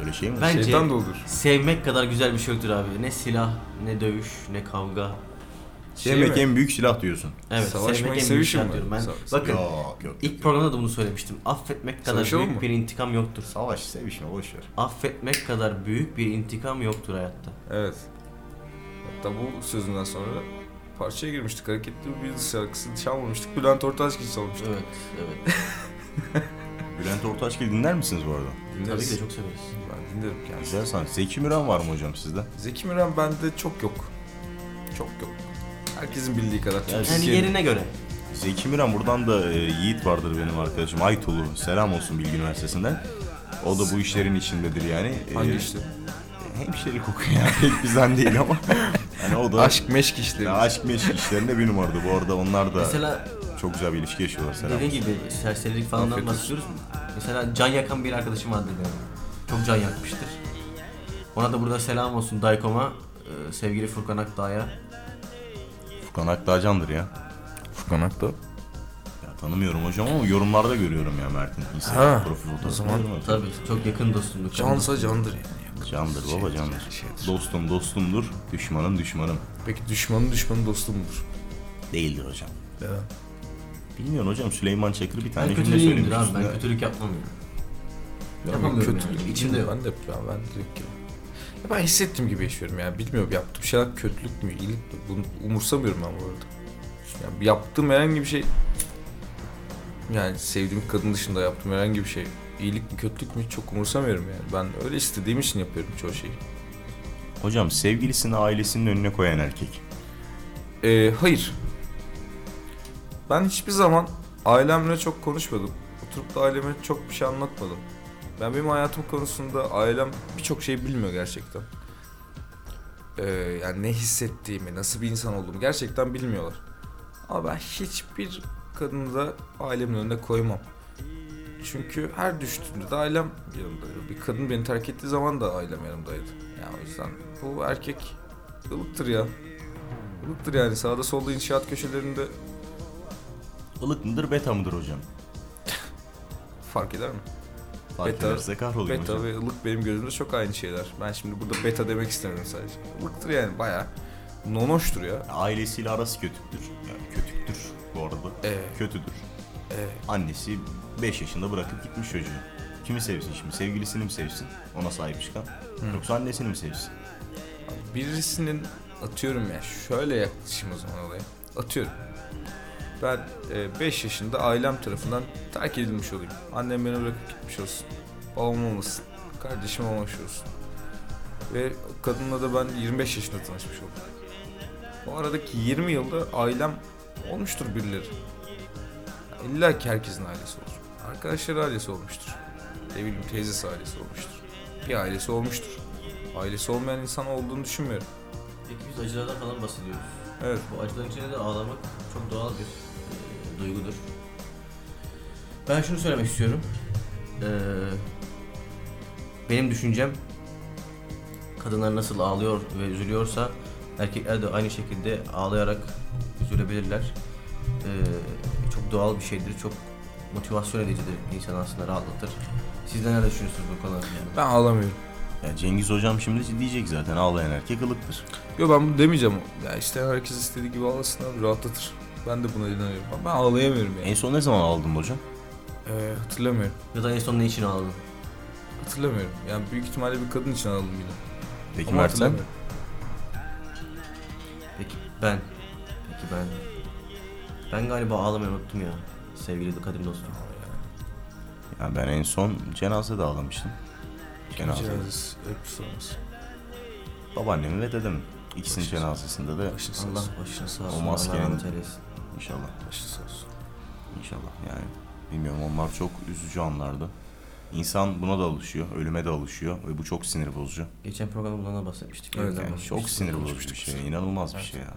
Speaker 3: Öyle şey mi?
Speaker 2: Bence
Speaker 1: Şeytan da olur.
Speaker 2: sevmek kadar güzel bir şey yoktur abi. Ne silah, ne dövüş, ne kavga.
Speaker 3: Sevmek
Speaker 1: Şey mi?
Speaker 3: en büyük silah diyorsun.
Speaker 2: Evet,
Speaker 1: Savaşmayı
Speaker 2: sevmek en büyük
Speaker 1: sevişim
Speaker 2: silah
Speaker 1: mi?
Speaker 2: diyorum ben.
Speaker 1: Sa-
Speaker 2: Bakın
Speaker 3: Yok yok.
Speaker 2: ilk programda da bunu söylemiştim. Affetmek kadar
Speaker 1: Savaşalım
Speaker 2: büyük
Speaker 1: mı?
Speaker 2: bir intikam yoktur.
Speaker 3: Savaş sevişme boş ver.
Speaker 2: Affetmek kadar büyük bir intikam yoktur hayatta.
Speaker 1: Evet. Hatta bu sözünden sonra parçaya girmiştik. Hareketli bir Beatles şarkısı çalmamıştık. Bülent Ortaçgil çalmıştık.
Speaker 2: Evet, evet.
Speaker 3: Bülent Ortaçgil dinler misiniz bu arada?
Speaker 2: Tabii
Speaker 1: Dinleriz.
Speaker 2: ki de çok severiz.
Speaker 1: Ben dinlerim kendisini.
Speaker 3: Güzel sanat. Zeki Müren var mı hocam sizde?
Speaker 1: Zeki Müren bende çok yok. Çok yok. Herkesin bildiği kadar.
Speaker 3: Yani
Speaker 2: Yani
Speaker 1: Türkiye'nin-
Speaker 2: yerine göre.
Speaker 3: Zeki Müren buradan da e, Yiğit vardır benim arkadaşım. Aytolu. Selam olsun Bilgi Üniversitesi'nden. O da bu işlerin içindedir yani. E,
Speaker 1: Hangi işte?
Speaker 3: Hemşirelik okuyor yani. Pek bizden değil ama. Yani o da
Speaker 1: Aşk meşk işleri.
Speaker 3: Ya aşk meşk işlerinde bir numaradı. Bu arada onlar da
Speaker 2: Mesela
Speaker 3: çok güzel bir ilişki yaşıyorlar. Selam.
Speaker 2: dediğin gibi serserilik falandan
Speaker 1: Afiyet olsun.
Speaker 2: bahsediyoruz. Mesela can yakan bir arkadaşım vardı benim. Çok can yakmıştır. Ona da burada selam olsun Daykom'a, e, sevgili Furkan Akdağ'a.
Speaker 3: Furkan Akdağcan'dır ya.
Speaker 1: Furkan Akta.
Speaker 3: ya. Tanımıyorum hocam ama yorumlarda görüyorum ya Mert'in. Instagram profil fotoğrafı.
Speaker 1: o zaman-
Speaker 3: Görüyorum.
Speaker 2: Tabii çok yakın dostumduk.
Speaker 1: Cansa candır yani.
Speaker 3: Candır baba candır.
Speaker 1: şeydir.
Speaker 3: Dostum dostumdur, düşmanım düşmanım.
Speaker 1: Peki düşmanın düşmanı dostum mudur?
Speaker 3: Değildir hocam.
Speaker 1: Evet.
Speaker 3: Bilmiyorum hocam Süleyman Çakır bir tane
Speaker 2: Ben
Speaker 3: cümle
Speaker 2: kötülüğümdür
Speaker 3: söylemiş.
Speaker 2: abi ben kötülük yapmam.
Speaker 1: Ya
Speaker 2: Yapamıyorum
Speaker 1: kötü,
Speaker 2: yani.
Speaker 1: içimde
Speaker 2: yok.
Speaker 1: ben de ben, ben. Ya ben hissettiğim gibi yaşıyorum yani. Bilmiyorum yaptığım şeyler kötülük mü, iyilik mi? Bunu umursamıyorum ben bu arada. Yani yaptığım herhangi bir şey yani sevdiğim kadın dışında yaptığım herhangi bir şey iyilik mi kötülük mü hiç çok umursamıyorum yani. Ben öyle istediğim için yapıyorum çoğu şeyi.
Speaker 3: Hocam sevgilisini ailesinin önüne koyan erkek.
Speaker 1: Ee, hayır. Ben hiçbir zaman ailemle çok konuşmadım. Oturup da aileme çok bir şey anlatmadım. Ben benim hayatım konusunda ailem birçok şey bilmiyor gerçekten. Ee, yani ne hissettiğimi, nasıl bir insan olduğumu gerçekten bilmiyorlar. Ama ben hiçbir kadını da ailemin önüne koymam. Çünkü her düştüğümde de ailem yanımdaydı. Bir kadın beni terk ettiği zaman da ailem yanımdaydı. Yani o yüzden bu erkek ılıktır ya. Ilıktır yani sağda solda inşaat köşelerinde
Speaker 3: Ilık mıdır beta mıdır hocam?
Speaker 1: fark eder mi?
Speaker 3: Fark
Speaker 1: Beta-
Speaker 3: ederse kahroluyor
Speaker 1: Beta
Speaker 3: hocam.
Speaker 1: ve ılık benim gözümde çok aynı şeyler. Ben şimdi burada beta demek istemiyorum sadece. Ilıktır yani bayağı nonoştur ya.
Speaker 3: Ailesiyle arası kötüktür. Yani kötüktür bu arada.
Speaker 1: Ee,
Speaker 3: Kötüdür.
Speaker 1: e,
Speaker 3: Annesi 5 yaşında bırakıp gitmiş çocuğu. Kimi sevsin şimdi? Sevgilisini mi sevsin? Ona sahip çıkan. Yoksa annesini mi sevsin?
Speaker 1: birisinin atıyorum ya şöyle yaklaşayım o zaman olaya. Atıyorum. Ben 5 yaşında ailem tarafından terk edilmiş olayım. Annem beni bırakıp gitmiş olsun. Babam olmasın. Kardeşim olmamış olsun. Ve kadınla da ben 25 yaşında tanışmış oldum. O aradaki 20 yılda ailem olmuştur birileri. İlla ki herkesin ailesi olur. Arkadaşları ailesi olmuştur. Ne bileyim teyzesi ailesi olmuştur. Bir ailesi olmuştur. Ailesi olmayan insan olduğunu düşünmüyorum.
Speaker 2: Peki biz acılardan falan bahsediyoruz.
Speaker 1: Evet.
Speaker 2: Bu acıların içinde de ağlamak çok doğal bir e, duygudur. Ben şunu söylemek istiyorum. Ee, benim düşüncem kadınlar nasıl ağlıyor ve üzülüyorsa erkekler de aynı şekilde ağlayarak üzülebilirler. Ee, çok doğal bir şeydir. Çok motivasyon edicidir. İnsanı aslında rahatlatır. Siz de ne düşünüyorsunuz bu konuda?
Speaker 1: Ben ağlamıyorum.
Speaker 3: Ya Cengiz hocam şimdi diyecek zaten ağlayan erkek ılıktır.
Speaker 1: Yo ben bunu demeyeceğim. Ya işte herkes istediği gibi ağlasın abi rahatlatır. Ben de buna inanıyorum. Ama Ben ağlayamıyorum yani.
Speaker 3: En son ne zaman ağladın hocam?
Speaker 1: Ee, hatırlamıyorum.
Speaker 2: Ya da en son ne için ağladın?
Speaker 1: Hatırlamıyorum. Yani büyük ihtimalle bir kadın için ağladım yine.
Speaker 3: Peki
Speaker 1: Ama
Speaker 3: Mert sen?
Speaker 2: Peki ben. Peki ben. Ben galiba ağlamayı unuttum ya. Sevgili kadim dostum.
Speaker 3: Ya ben en son cenazede ağlamıştım. Cenaze.
Speaker 1: Cenazesi, hep sorması.
Speaker 3: Babaannemin ve dedemin. İkisinin
Speaker 1: Başınız-
Speaker 3: cenazesinde de
Speaker 1: Başın sağ
Speaker 2: Allah başını sağ
Speaker 3: O
Speaker 2: olsun.
Speaker 3: maskenin-
Speaker 2: Allah rahmet eylesin.
Speaker 3: İnşallah.
Speaker 1: Başın sağ olsun.
Speaker 3: İnşallah yani. Bilmiyorum onlar çok üzücü anlardı. İnsan buna da alışıyor, ölüme de alışıyor ve bu çok sinir bozucu.
Speaker 2: Geçen programda bundan da bahsetmiştik.
Speaker 1: Evet,
Speaker 3: Yani çok sinir bozucu bir şey, inanılmaz bir şey ya.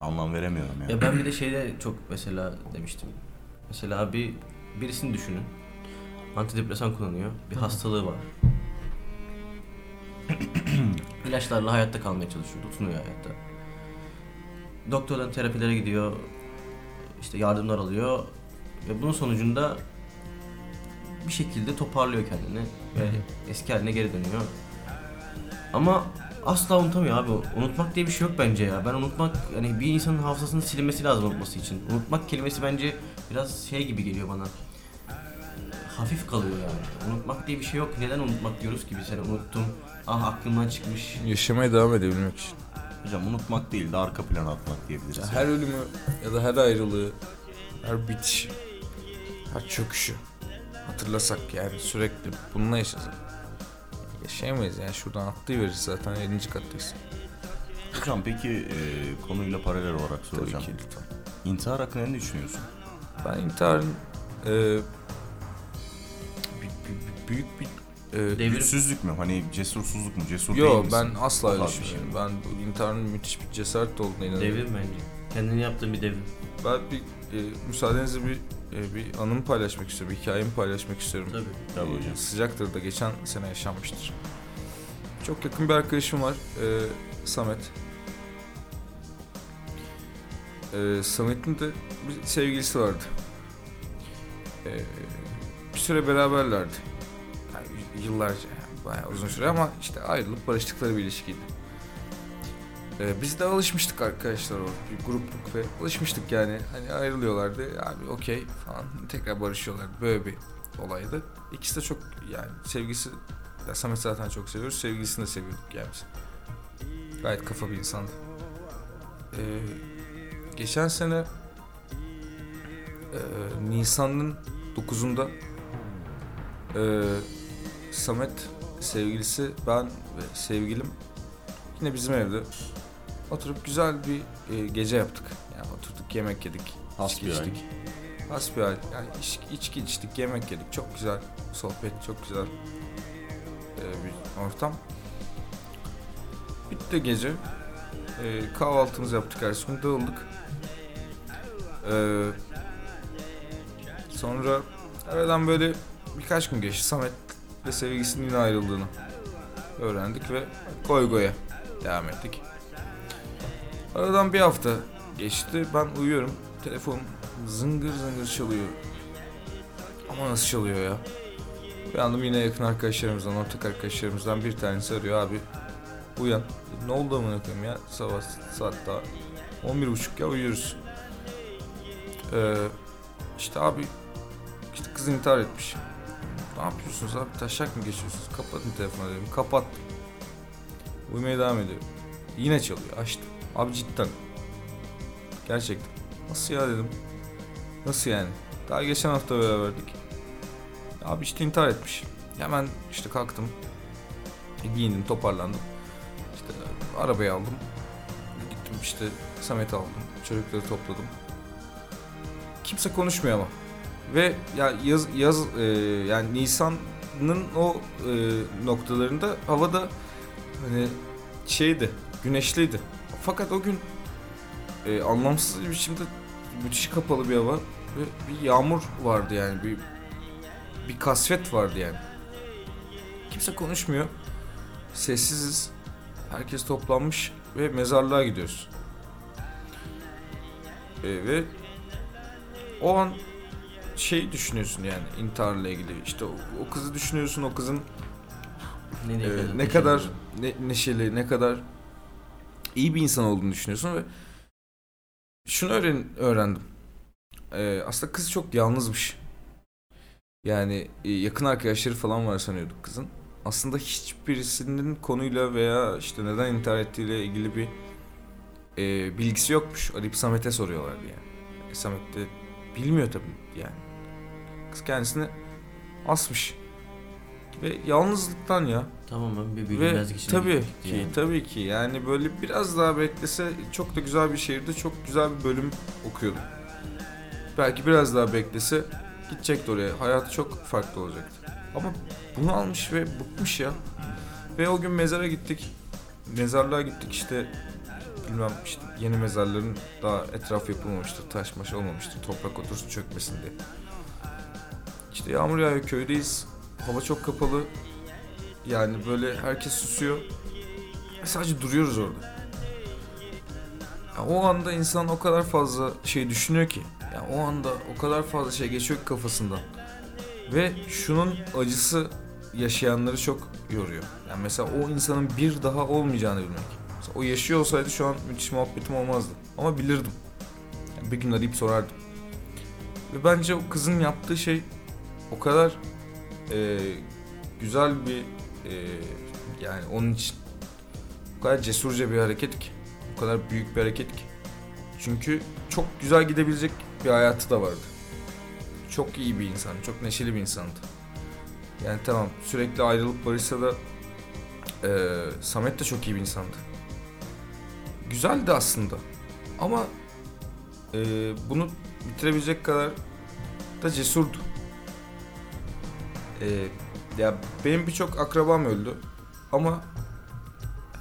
Speaker 3: Anlam veremiyorum ya.
Speaker 2: Ya ben bir de şeyde çok mesela demiştim. Mesela bir birisini düşünün. Antidepresan kullanıyor. Bir hastalığı var. İlaçlarla hayatta kalmaya çalışıyor. Tutunuyor hayatta. Doktordan terapilere gidiyor. İşte yardımlar alıyor. Ve bunun sonucunda bir şekilde toparlıyor kendini. Ve eski haline geri dönüyor. Ama asla unutamıyor abi. Unutmak diye bir şey yok bence ya. Ben unutmak yani bir insanın hafızasının silinmesi lazım unutması için. Unutmak kelimesi bence biraz şey gibi geliyor bana. Hafif kalıyor yani. Unutmak diye bir şey yok. Neden unutmak diyoruz ki biz hani unuttum. Ah aklımdan çıkmış.
Speaker 1: Yaşamaya devam edebilmek için.
Speaker 3: Hocam unutmak değil de arka plana atmak diyebiliriz.
Speaker 1: Ya her ölümü ya da her ayrılığı, her bitiş, her çöküşü hatırlasak yani sürekli bununla yaşasak. Yaşayamayız yani şuradan atlayıveririz zaten 50. kattayız.
Speaker 3: Hocam peki e, konuyla paralel olarak
Speaker 1: Tabii
Speaker 3: soracağım.
Speaker 1: ki lütfen.
Speaker 3: İntihar hakkında ne düşünüyorsun?
Speaker 1: Ben intiharın e, büyük bir e,
Speaker 2: Devrim.
Speaker 3: Güçsüzlük mü? Hani cesursuzluk mu? Cesur değil
Speaker 1: Yo
Speaker 3: misin?
Speaker 1: ben asla öyle
Speaker 3: bir şey.
Speaker 1: Ben bu intiharın müthiş bir cesaret olduğuna inanıyorum.
Speaker 2: Devrim bence. Kendini yaptığın bir devrim.
Speaker 1: Ben bir e, müsaadenizle bir e, bir anımı paylaşmak istiyorum. Bir hikayemi paylaşmak istiyorum.
Speaker 2: Tabii.
Speaker 3: Tabii
Speaker 1: Ee,
Speaker 3: hocam.
Speaker 1: Sıcaktır da geçen sene yaşanmıştır. Çok yakın bir arkadaşım var. e, Samet. E, Samet'in de bir sevgilisi vardı. E, bir süre beraberlerdi. Yıllarca yani bayağı uzun süre ama işte ayrılıp barıştıkları bir ilişkiydi. E, biz de alışmıştık arkadaşlar o bir grupluk ve alışmıştık yani hani ayrılıyorlardı abi okey falan tekrar barışıyorlardı böyle bir olaydı. İkisi de çok yani sevgisi ya Samet zaten çok seviyoruz. Sevgilisini de seviyorduk yani biz. Gayet kafa bir insandı. Ee, geçen sene e, Nisan'ın 9'unda e, Samet sevgilisi ben ve sevgilim yine bizim evde oturup güzel bir e, gece yaptık. Yani oturduk yemek yedik. içki
Speaker 3: Hasbihal.
Speaker 1: içtik. Hasbihal. Yani içki, içki içtik, yemek yedik. Çok güzel sohbet, çok güzel e, bir ortam. Bitti gece. Ee, kahvaltımızı yaptık ertesi gün dağıldık. Ee, sonra aradan böyle birkaç gün geçti. Samet ve sevgilisinin yine ayrıldığını öğrendik ve koy goya devam ettik. Aradan bir hafta geçti. Ben uyuyorum. Telefonum zıngır zıngır çalıyor. Ama nasıl çalıyor ya? Uyandım yine yakın arkadaşlarımızdan, ortak arkadaşlarımızdan bir tanesi arıyor abi. Uyan. Ne oldu amına koyayım ya? Sabah saat daha 11.30 ya uyuyoruz. Ee, işte abi işte kız intihar etmiş. Ne yapıyorsunuz abi? Taşak mı geçiyorsunuz? Kapatın telefonu dedim. Kapattım. Uyumaya devam ediyor. Yine çalıyor. Açtım. Abi cidden. Gerçekten. Nasıl ya dedim. Nasıl yani? Daha geçen hafta beraberdik. Abi işte intihar etmiş. Hemen işte kalktım. Giyindim, toparlandım. İşte arabayı aldım. Gittim işte Samet'i aldım. Çocukları topladım. Kimse konuşmuyor ama. Ve ya yaz yaz e, yani Nisan'ın o e, noktalarında havada hani şeydi, güneşliydi. Fakat o gün e, anlamsız bir biçimde müthiş kapalı bir hava ve bir yağmur vardı yani bir bir kasvet vardı yani. Kimse konuşmuyor. Sessiziz. Herkes toplanmış ve mezarlığa gidiyoruz. E, ve o an şey düşünüyorsun yani intiharla ilgili. İşte o, o kızı düşünüyorsun, o kızın
Speaker 2: Ne,
Speaker 1: ee,
Speaker 2: kadar-
Speaker 1: ne kadar ne, neşeli, ne kadar iyi bir insan olduğunu düşünüyorsun ve şunu öğren, öğrendim. Ee, aslında kız çok yalnızmış. Yani e, yakın arkadaşları falan var sanıyorduk kızın. Aslında hiçbirisinin konuyla veya işte neden intihar ettiğiyle ilgili bir e, bilgisi yokmuş. Arayıp Samet'e soruyorlardı yani. E, Samet de bilmiyor tabii yani. Kız kendisini asmış. Ve yalnızlıktan ya.
Speaker 2: Tamamen bir
Speaker 1: Ve
Speaker 2: bilinmezlik içine
Speaker 1: tabii ki
Speaker 2: yani.
Speaker 1: tabii ki yani böyle biraz daha beklese çok da güzel bir şehirde çok güzel bir bölüm okuyordu. Belki biraz daha beklese gidecekti oraya. Hayatı çok farklı olacaktı. Ama bunu almış ve bıkmış ya. Ve o gün mezara gittik. Mezarlığa gittik işte bilmem işte yeni mezarların daha etraf yapılmamıştır. Taş maş olmamıştır. Toprak otursun çökmesin diye. İşte yağmur yağıyor köydeyiz. Hava çok kapalı. Yani böyle herkes susuyor. Ve Sadece duruyoruz orada. Ya o anda insan o kadar fazla şey düşünüyor ki. Ya o anda o kadar fazla şey geçiyor ki kafasından. Ve şunun acısı yaşayanları çok yoruyor. Yani mesela o insanın bir daha olmayacağını bilmek. Mesela o yaşıyor olsaydı şu an müthiş muhabbetim olmazdı. Ama bilirdim. Yani bir gün arayıp sorardım. Ve bence o kızın yaptığı şey o kadar e, güzel bir e, yani onun için o kadar cesurca bir hareket ki. O kadar büyük bir hareket ki. Çünkü çok güzel gidebilecek bir hayatı da vardı. Çok iyi bir insan, çok neşeli bir insandı. Yani tamam sürekli ayrılıp barışsa da e, Samet de çok iyi bir insandı. Güzeldi aslında. Ama e, bunu bitirebilecek kadar da cesurdu. E, ya benim birçok akrabam öldü. Ama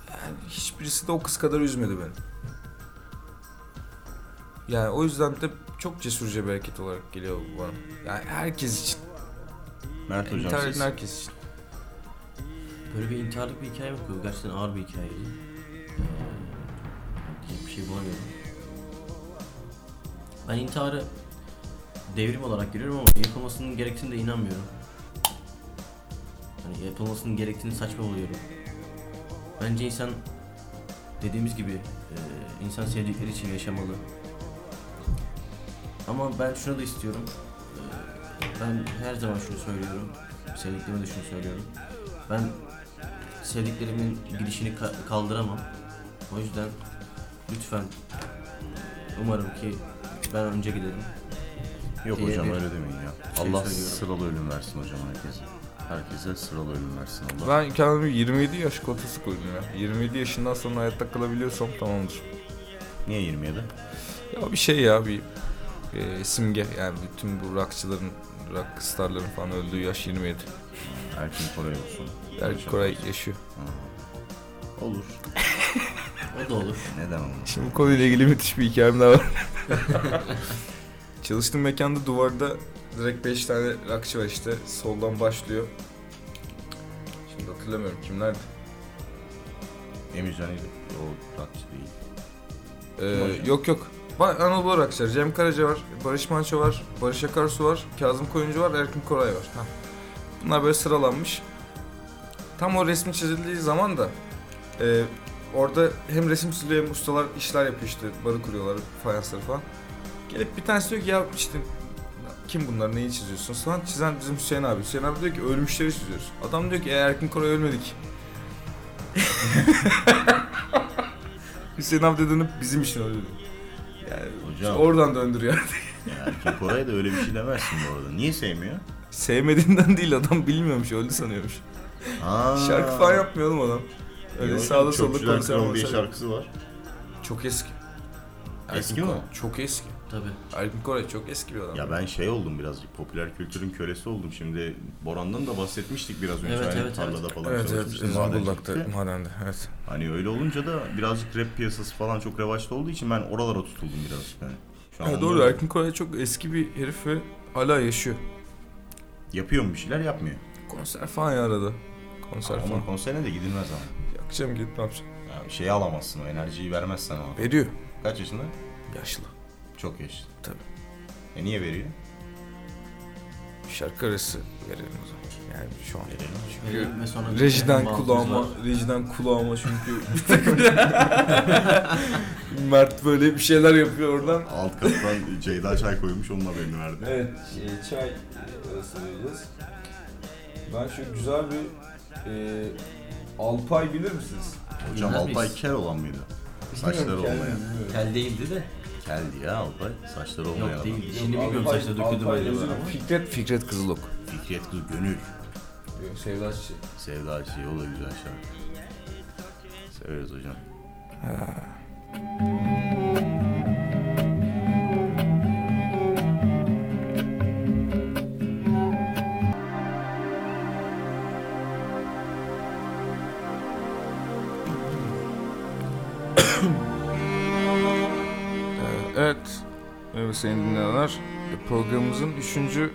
Speaker 1: yani hiçbirisi de o kız kadar üzmedi beni. Yani o yüzden de çok cesurca bir hareket olarak geliyor bu bana. Yani herkes için.
Speaker 3: Mert hocam
Speaker 1: İntihar
Speaker 3: siz.
Speaker 1: herkes için.
Speaker 2: Böyle bir intiharlık bir hikaye yok. Gerçekten ağır bir hikayeydi. Ee, diyecek bir şey bulamıyorum. Ben intiharı devrim olarak görüyorum ama yapılmasının gerektiğine de inanmıyorum. Hani yapılmasının gerektiğini saçma buluyorum. Bence insan dediğimiz gibi e, insan sevdikleri için yaşamalı. Ama ben şunu da istiyorum. E, ben her zaman şunu söylüyorum. Sevdiklerime de şunu söylüyorum. Ben sevdiklerimin gidişini ka- kaldıramam. O yüzden lütfen umarım ki ben önce giderim.
Speaker 3: Yok
Speaker 2: diye
Speaker 3: hocam
Speaker 2: bir
Speaker 3: öyle demeyin ya.
Speaker 2: şey
Speaker 3: Allah
Speaker 2: söylüyorum.
Speaker 3: sıralı ölüm versin hocam herkese. Herkese sıralı ölüm versin Allah.
Speaker 1: Ben kendime 27 yaş kotası koydum ya. 27 yaşından sonra hayatta kalabiliyorsam tamamdır.
Speaker 3: Niye 27?
Speaker 1: Ya bir şey ya bir e, simge yani bütün bu rockçıların, rock starların falan öldüğü yaş 27.
Speaker 3: Erkin Koray olsun.
Speaker 1: Erkin Koray yaşıyor.
Speaker 3: Olur.
Speaker 2: O da olur.
Speaker 3: Neden olmaz?
Speaker 1: Şimdi bu konuyla ilgili müthiş bir hikayem daha var. Çalıştığım mekanda duvarda direkt 5 tane rakçı var işte. Soldan başlıyor. Şimdi hatırlamıyorum kimlerdi.
Speaker 3: Emircan'ıydı. O rakçı değil.
Speaker 1: Ee, yok yok. Ba- Anadolu Rockçılar. Cem Karaca var, Barış Manço var, Barış Akarsu var, Kazım Koyuncu var, Erkin Koray var. Heh. Bunlar böyle sıralanmış. Tam o resmi çizildiği zaman da e, orada hem resim çiziliyor hem ustalar işler yapıyor işte. Barı kuruyorlar, fayansları falan. Gelip bir tanesi diyor ki ya işte kim bunlar neyi çiziyorsun? Sonra çizen bizim Hüseyin abi. Hüseyin abi diyor ki ölmüşleri çiziyoruz. Adam diyor ki e, Erkin Koray ölmedik. Hüseyin abi dönüp bizim için öldü. Yani
Speaker 3: Hocam.
Speaker 1: oradan döndürüyor.
Speaker 3: Ya Erkin Koray da öyle bir şey demezsin bu arada. Niye sevmiyor?
Speaker 1: Sevmediğinden değil adam bilmiyormuş öldü sanıyormuş.
Speaker 3: Aa.
Speaker 1: Şarkı falan yapmıyor oğlum adam. Öyle
Speaker 3: Yok,
Speaker 1: sağda solda konser
Speaker 3: şarkısı var.
Speaker 1: Çok eski.
Speaker 3: Eski
Speaker 1: Erkin
Speaker 3: mi?
Speaker 1: Koray Çok eski.
Speaker 2: Tabii.
Speaker 1: Erkin Koray çok eski bir adam.
Speaker 3: Ya ben şey oldum birazcık popüler kültürün kölesi oldum. Şimdi Boran'dan da bahsetmiştik biraz önce.
Speaker 2: Evet,
Speaker 3: hani
Speaker 2: evet,
Speaker 3: tarlada falan
Speaker 1: Evet evet Zonguldak'ta madende evet.
Speaker 3: Hani öyle olunca da birazcık rap piyasası falan çok revaçta olduğu için ben oralara tutuldum birazcık yani. Şu an
Speaker 1: Ya doğru Erkin Koray çok eski bir herif ve hala yaşıyor.
Speaker 3: Yapıyor mu bir şeyler yapmıyor.
Speaker 1: Konser falan ya arada. Konser
Speaker 3: Ama
Speaker 1: falan.
Speaker 3: konserine de gidilmez ama.
Speaker 1: Yakacağım gidip ne yapacağım?
Speaker 3: Ya bir şeyi alamazsın o enerjiyi vermezsen ama.
Speaker 1: Veriyor.
Speaker 3: Kaç yaşında?
Speaker 1: Yaşlı.
Speaker 3: Çok yaşlı.
Speaker 1: Tabii.
Speaker 3: E niye veriyor?
Speaker 1: Şarkı arası verelim o zaman. Yani şu an.
Speaker 3: Verelim.
Speaker 2: Verelim ve sonra
Speaker 1: Rejiden kulağıma, rejiden kulağıma çünkü bir takım Mert böyle bir şeyler yapıyor oradan.
Speaker 3: Alt kattan Ceyda çay koymuş onun haberini verdi.
Speaker 1: Evet, e, çay arası vereceğiz. Ben şu güzel bir e, Alpay bilir misiniz?
Speaker 3: Hocam
Speaker 2: Bilmez
Speaker 3: Alpay
Speaker 2: miyiz?
Speaker 3: kel olan mıydı? Saçları
Speaker 1: Bilmiyorum,
Speaker 3: olmayan.
Speaker 1: bilmiyorum.
Speaker 2: Kel değildi de.
Speaker 3: Keldi ya Alpay. Saçları olmayan
Speaker 2: Yok
Speaker 3: adam.
Speaker 2: değil. Şimdi bilmiyorum
Speaker 1: Alpay-
Speaker 2: saçları döküldü
Speaker 1: Alpay
Speaker 2: böyle ama.
Speaker 1: Fikret, Fikret Kızılok.
Speaker 3: Fikret Kız Gönül.
Speaker 1: Sevda Çiçek.
Speaker 3: Sevda Çiğ o da güzel şarkı. Severiz hocam.
Speaker 1: Merhaba sayın dinleyenler. Programımızın üçüncü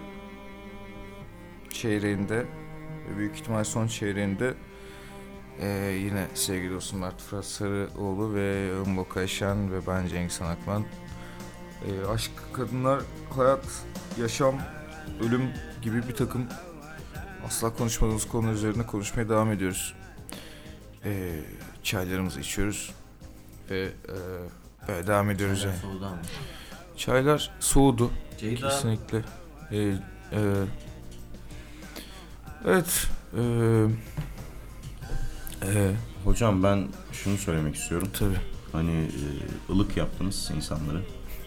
Speaker 1: çeyreğinde, ve büyük ihtimal son çeyreğinde ee, yine sevgili dostum Mert Fırat Sarıoğlu ve Umbo Kayşen ve ben Cengiz Sanakman ee, aşk, kadınlar, hayat, yaşam, ölüm gibi bir takım asla konuşmadığımız konu üzerine konuşmaya devam ediyoruz. Ee, çaylarımızı içiyoruz ve ee, böyle devam ediyoruz yani. Çaylar soğudu
Speaker 2: Ceyda
Speaker 1: kesinlikle. Ee, e, evet. E, e,
Speaker 3: Hocam ben şunu söylemek istiyorum.
Speaker 1: tabii.
Speaker 3: Hani e, ılık yaptınız insanları.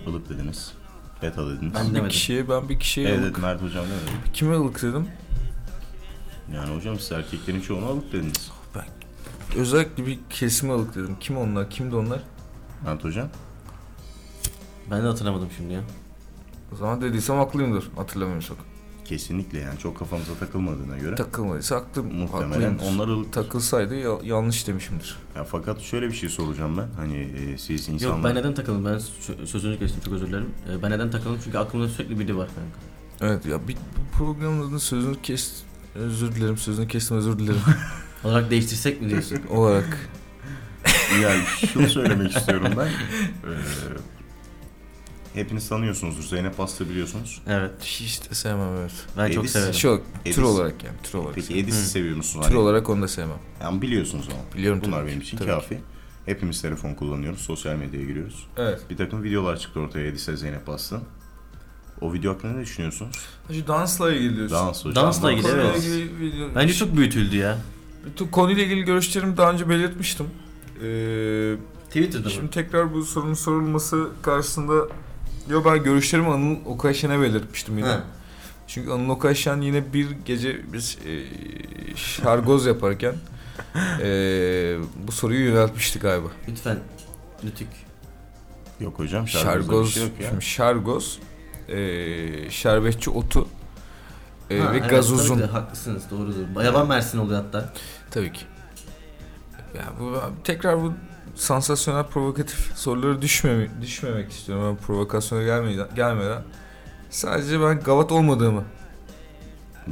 Speaker 3: Ilık dediniz. Beta dediniz.
Speaker 2: Ben
Speaker 1: Bir kişiye ben bir kişiye
Speaker 3: Evet
Speaker 1: ılık.
Speaker 3: Mert hocam ne dedi?
Speaker 1: Kime ılık dedim?
Speaker 3: Yani hocam siz erkeklerin çoğuna ılık dediniz.
Speaker 1: Özellikle bir kesime ılık dedim. Kim onlar? Kimdi onlar?
Speaker 3: Mert hocam.
Speaker 2: Ben de hatırlamadım şimdi ya.
Speaker 1: O zaman dediysem haklıyımdır. Hatırlamıyorsak.
Speaker 3: Kesinlikle yani çok kafamıza takılmadığına göre.
Speaker 1: Takılmadıysa haklı,
Speaker 3: Muhtemelen
Speaker 1: haklıyımdır.
Speaker 3: onlar ılık.
Speaker 1: Takılsaydı ya- yanlış demişimdir.
Speaker 3: Ya fakat şöyle bir şey soracağım ben. Hani e, siz insanlar...
Speaker 2: Yok ben neden takıldım? Ben sö- sözünü kestim çok özür dilerim. Ee, Ben neden takıldım? Çünkü aklımda sürekli biri var kanka.
Speaker 1: Evet ya bir, bu programın adını sözünü kes... Özür dilerim sözünü kestim özür dilerim.
Speaker 2: Olarak değiştirsek mi diyorsun?
Speaker 1: olarak.
Speaker 3: Yani şunu söylemek istiyorum ben. Ee, hepiniz tanıyorsunuzdur. Zeynep Bastı biliyorsunuz.
Speaker 2: evet.
Speaker 1: Hiç de sevmem evet.
Speaker 2: Ben çok
Speaker 3: Edis-
Speaker 2: severim.
Speaker 1: Şu tür
Speaker 3: Edis.
Speaker 1: olarak yani tür olarak.
Speaker 3: Peki. Edis'i seviyor musunuz?
Speaker 1: Tür
Speaker 3: Hani-
Speaker 1: olarak onu da sevmem.
Speaker 3: Yani biliyorsunuz ama.
Speaker 1: Biliyorum
Speaker 3: Bunlar
Speaker 1: tabii
Speaker 3: benim için
Speaker 1: tabii
Speaker 3: kafi. Hepimiz telefon kullanıyoruz. Sosyal medyaya giriyoruz.
Speaker 1: Evet.
Speaker 3: Bir takım videolar çıktı ortaya Edis'e Zeynep Bastı. O video hakkında ne düşünüyorsunuz?
Speaker 1: Şu dansla ilgili diyorsun.
Speaker 3: Dans hocam.
Speaker 2: Dansla ilgili, evet.
Speaker 1: ilgili video-
Speaker 2: Bence çok büyütüldü ya.
Speaker 1: Bütün konuyla ilgili görüşlerimi daha önce belirtmiştim. Ee,
Speaker 2: Twitter'da
Speaker 1: şimdi
Speaker 2: mı?
Speaker 1: tekrar bu sorunun sorulması karşısında Yo ben görüşlerimi Anıl Okaşen'e belirtmiştim yine. Çünkü Anıl Okaşen yine bir gece biz e, şargoz yaparken e, bu soruyu yöneltmişti galiba.
Speaker 2: Lütfen. Lütük.
Speaker 3: Yok hocam
Speaker 1: Şargoz,
Speaker 3: şey yok ya.
Speaker 1: şimdi şargoz, e, şerbetçi otu e,
Speaker 2: Ha,
Speaker 1: ve
Speaker 2: evet,
Speaker 1: gazozun.
Speaker 2: tabii de haklısınız doğrudur. Yaban Mersin oluyor hatta.
Speaker 1: Tabii ki. Ya bu tekrar bu sansasyonel provokatif soruları düşmemi, düşmemek istiyorum. Ben provokasyona gelmeden, gelmeden. Sadece ben gavat olmadığımı.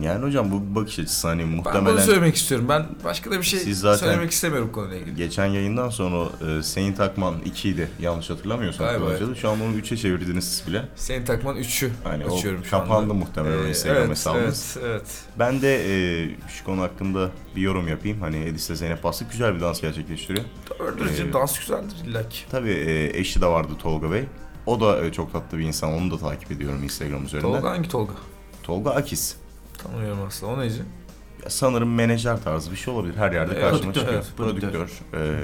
Speaker 3: Yani hocam bu bir bakış açısı hani
Speaker 1: Ben bunu
Speaker 3: muhtemelen
Speaker 1: söylemek istiyorum. Ben başka da bir şey
Speaker 3: Siz zaten-
Speaker 1: söylemek istemiyorum konuyla ilgili.
Speaker 3: geçen yayından sonra e, Seyin Takman 2 idi yanlış hatırlamıyorsam.
Speaker 1: Galiba
Speaker 3: kullanıcıda. Şu an bunu 3'e çevirdiniz siz bile.
Speaker 1: Senin takman 3'ü
Speaker 3: Hani o
Speaker 1: açıyorum şu anda.
Speaker 3: kapandı muhtemelen o
Speaker 1: Ee,
Speaker 3: Instagram
Speaker 1: evet,
Speaker 3: hesabımız.
Speaker 1: Evet, evet.
Speaker 3: Ben de e, şu konu hakkında bir yorum yapayım. Hani Edis'le Zeynep Bastık güzel bir dans gerçekleştiriyor.
Speaker 1: Doğrudur,
Speaker 3: Ee,
Speaker 1: dans güzeldir illa ki.
Speaker 3: Tabii e, eşi de vardı Tolga Bey. O da e, çok tatlı bir insan. Onu da takip ediyorum Instagram üzerinden.
Speaker 1: Tolga
Speaker 3: Tolga,
Speaker 1: hangi Tolga?
Speaker 3: Akis.
Speaker 1: Tanımıyorum aslında. O neyci?
Speaker 3: Ya sanırım menajer tarzı bir şey olabilir. Her yerde karşıma
Speaker 2: prodüktör,
Speaker 3: çıkıyor.
Speaker 2: evet,
Speaker 3: Prodüktör. E,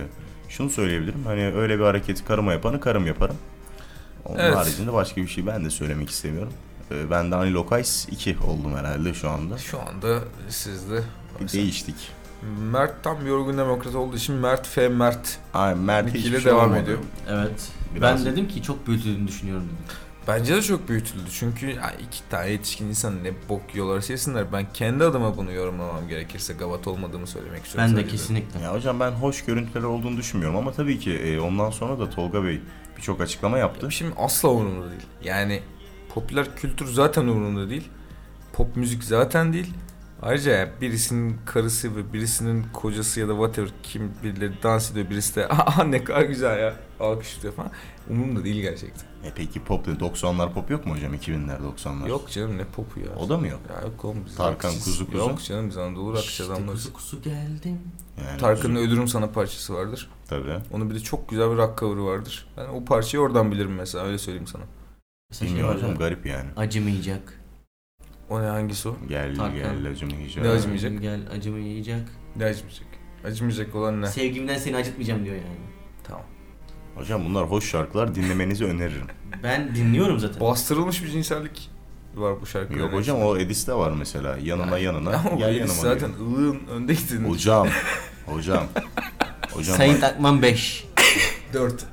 Speaker 3: şunu söyleyebilirim. Hani öyle bir hareketi karıma yapanı karım yaparım. Onun
Speaker 1: Evet.
Speaker 3: haricinde başka bir şey ben de söylemek istemiyorum. E, ben de hani Lokays 2 oldum herhalde şu anda.
Speaker 1: Şu anda sizde
Speaker 3: Bir değiştik.
Speaker 1: Mert tam yorgun demokrat olduğu için Mert F. Mert.
Speaker 3: Ay Mert
Speaker 1: ile
Speaker 3: şey
Speaker 1: devam
Speaker 3: olmadı.
Speaker 1: ediyor.
Speaker 2: Evet.
Speaker 3: Biraz-
Speaker 2: Ben dedim ki çok büyütüldüğünü düşünüyorum dedim.
Speaker 1: Bence de çok büyütüldü çünkü ya iki tane yetişkin insan ne bok yiyorlar yesinler. Ben kendi adıma bunu yorumlamam gerekirse gavat olmadığımı söylemek istiyorum.
Speaker 2: Ben de
Speaker 1: sadece.
Speaker 2: kesinlikle.
Speaker 3: Ya hocam ben hoş görüntüler olduğunu düşünmüyorum ama tabii ki e, ondan sonra da Tolga Bey birçok açıklama yaptı.
Speaker 1: Ya Şimdi asla umurumda değil. Yani popüler kültür zaten umurumda değil. Pop müzik zaten değil. Ayrıca ya birisinin karısı ve birisinin kocası ya da whatever kim birileri dans ediyor birisi de aa ne kadar güzel ya alkışlıyor falan. Umurumda değil gerçekten.
Speaker 3: E peki pop 90'lar pop yok mu hocam 2000'ler 90'lar?
Speaker 1: Yok canım ne popu ya.
Speaker 3: O da mı yok?
Speaker 1: Ya yok oğlum biz
Speaker 3: Tarkan,
Speaker 1: rockçıyız.
Speaker 3: Kuzu Kuzu.
Speaker 1: Yok canım biz Anadolu rockçı
Speaker 2: İşte
Speaker 1: adamlarız.
Speaker 2: kuzu kuzu geldim.
Speaker 3: Yani
Speaker 1: Tarkan'ın
Speaker 3: uzun-
Speaker 1: Ölürüm Sana parçası vardır.
Speaker 3: Tabii.
Speaker 1: Onun bir de çok güzel bir rock cover'ı vardır. Ben o parçayı oradan bilirim mesela öyle söyleyeyim sana.
Speaker 2: Mesela şey
Speaker 3: Bilmiyorum
Speaker 2: var
Speaker 3: hocam
Speaker 2: ya,
Speaker 3: garip yani.
Speaker 2: Acımayacak.
Speaker 1: O ne hangisi o?
Speaker 3: Gel
Speaker 2: Tarkan.
Speaker 3: gel acımı
Speaker 1: Ne acımayacak?
Speaker 2: Gel acımayacak.
Speaker 1: Ne acımayacak? Acımayacak olan ne?
Speaker 2: Sevgimden seni acıtmayacağım diyor yani.
Speaker 1: Tamam.
Speaker 3: Hocam bunlar hoş şarkılar dinlemenizi öneririm.
Speaker 2: Ben dinliyorum zaten.
Speaker 1: Bastırılmış bir cinsellik var bu şarkıda.
Speaker 3: yok hocam o Edis'te var mesela. Yanına yanına
Speaker 1: Ama
Speaker 3: gel yanıma
Speaker 1: zaten
Speaker 3: diyor.
Speaker 1: ılığın önde gittiğini.
Speaker 3: Hocam. Hocam. Hocam
Speaker 2: Sayın Takman 5.
Speaker 1: 4.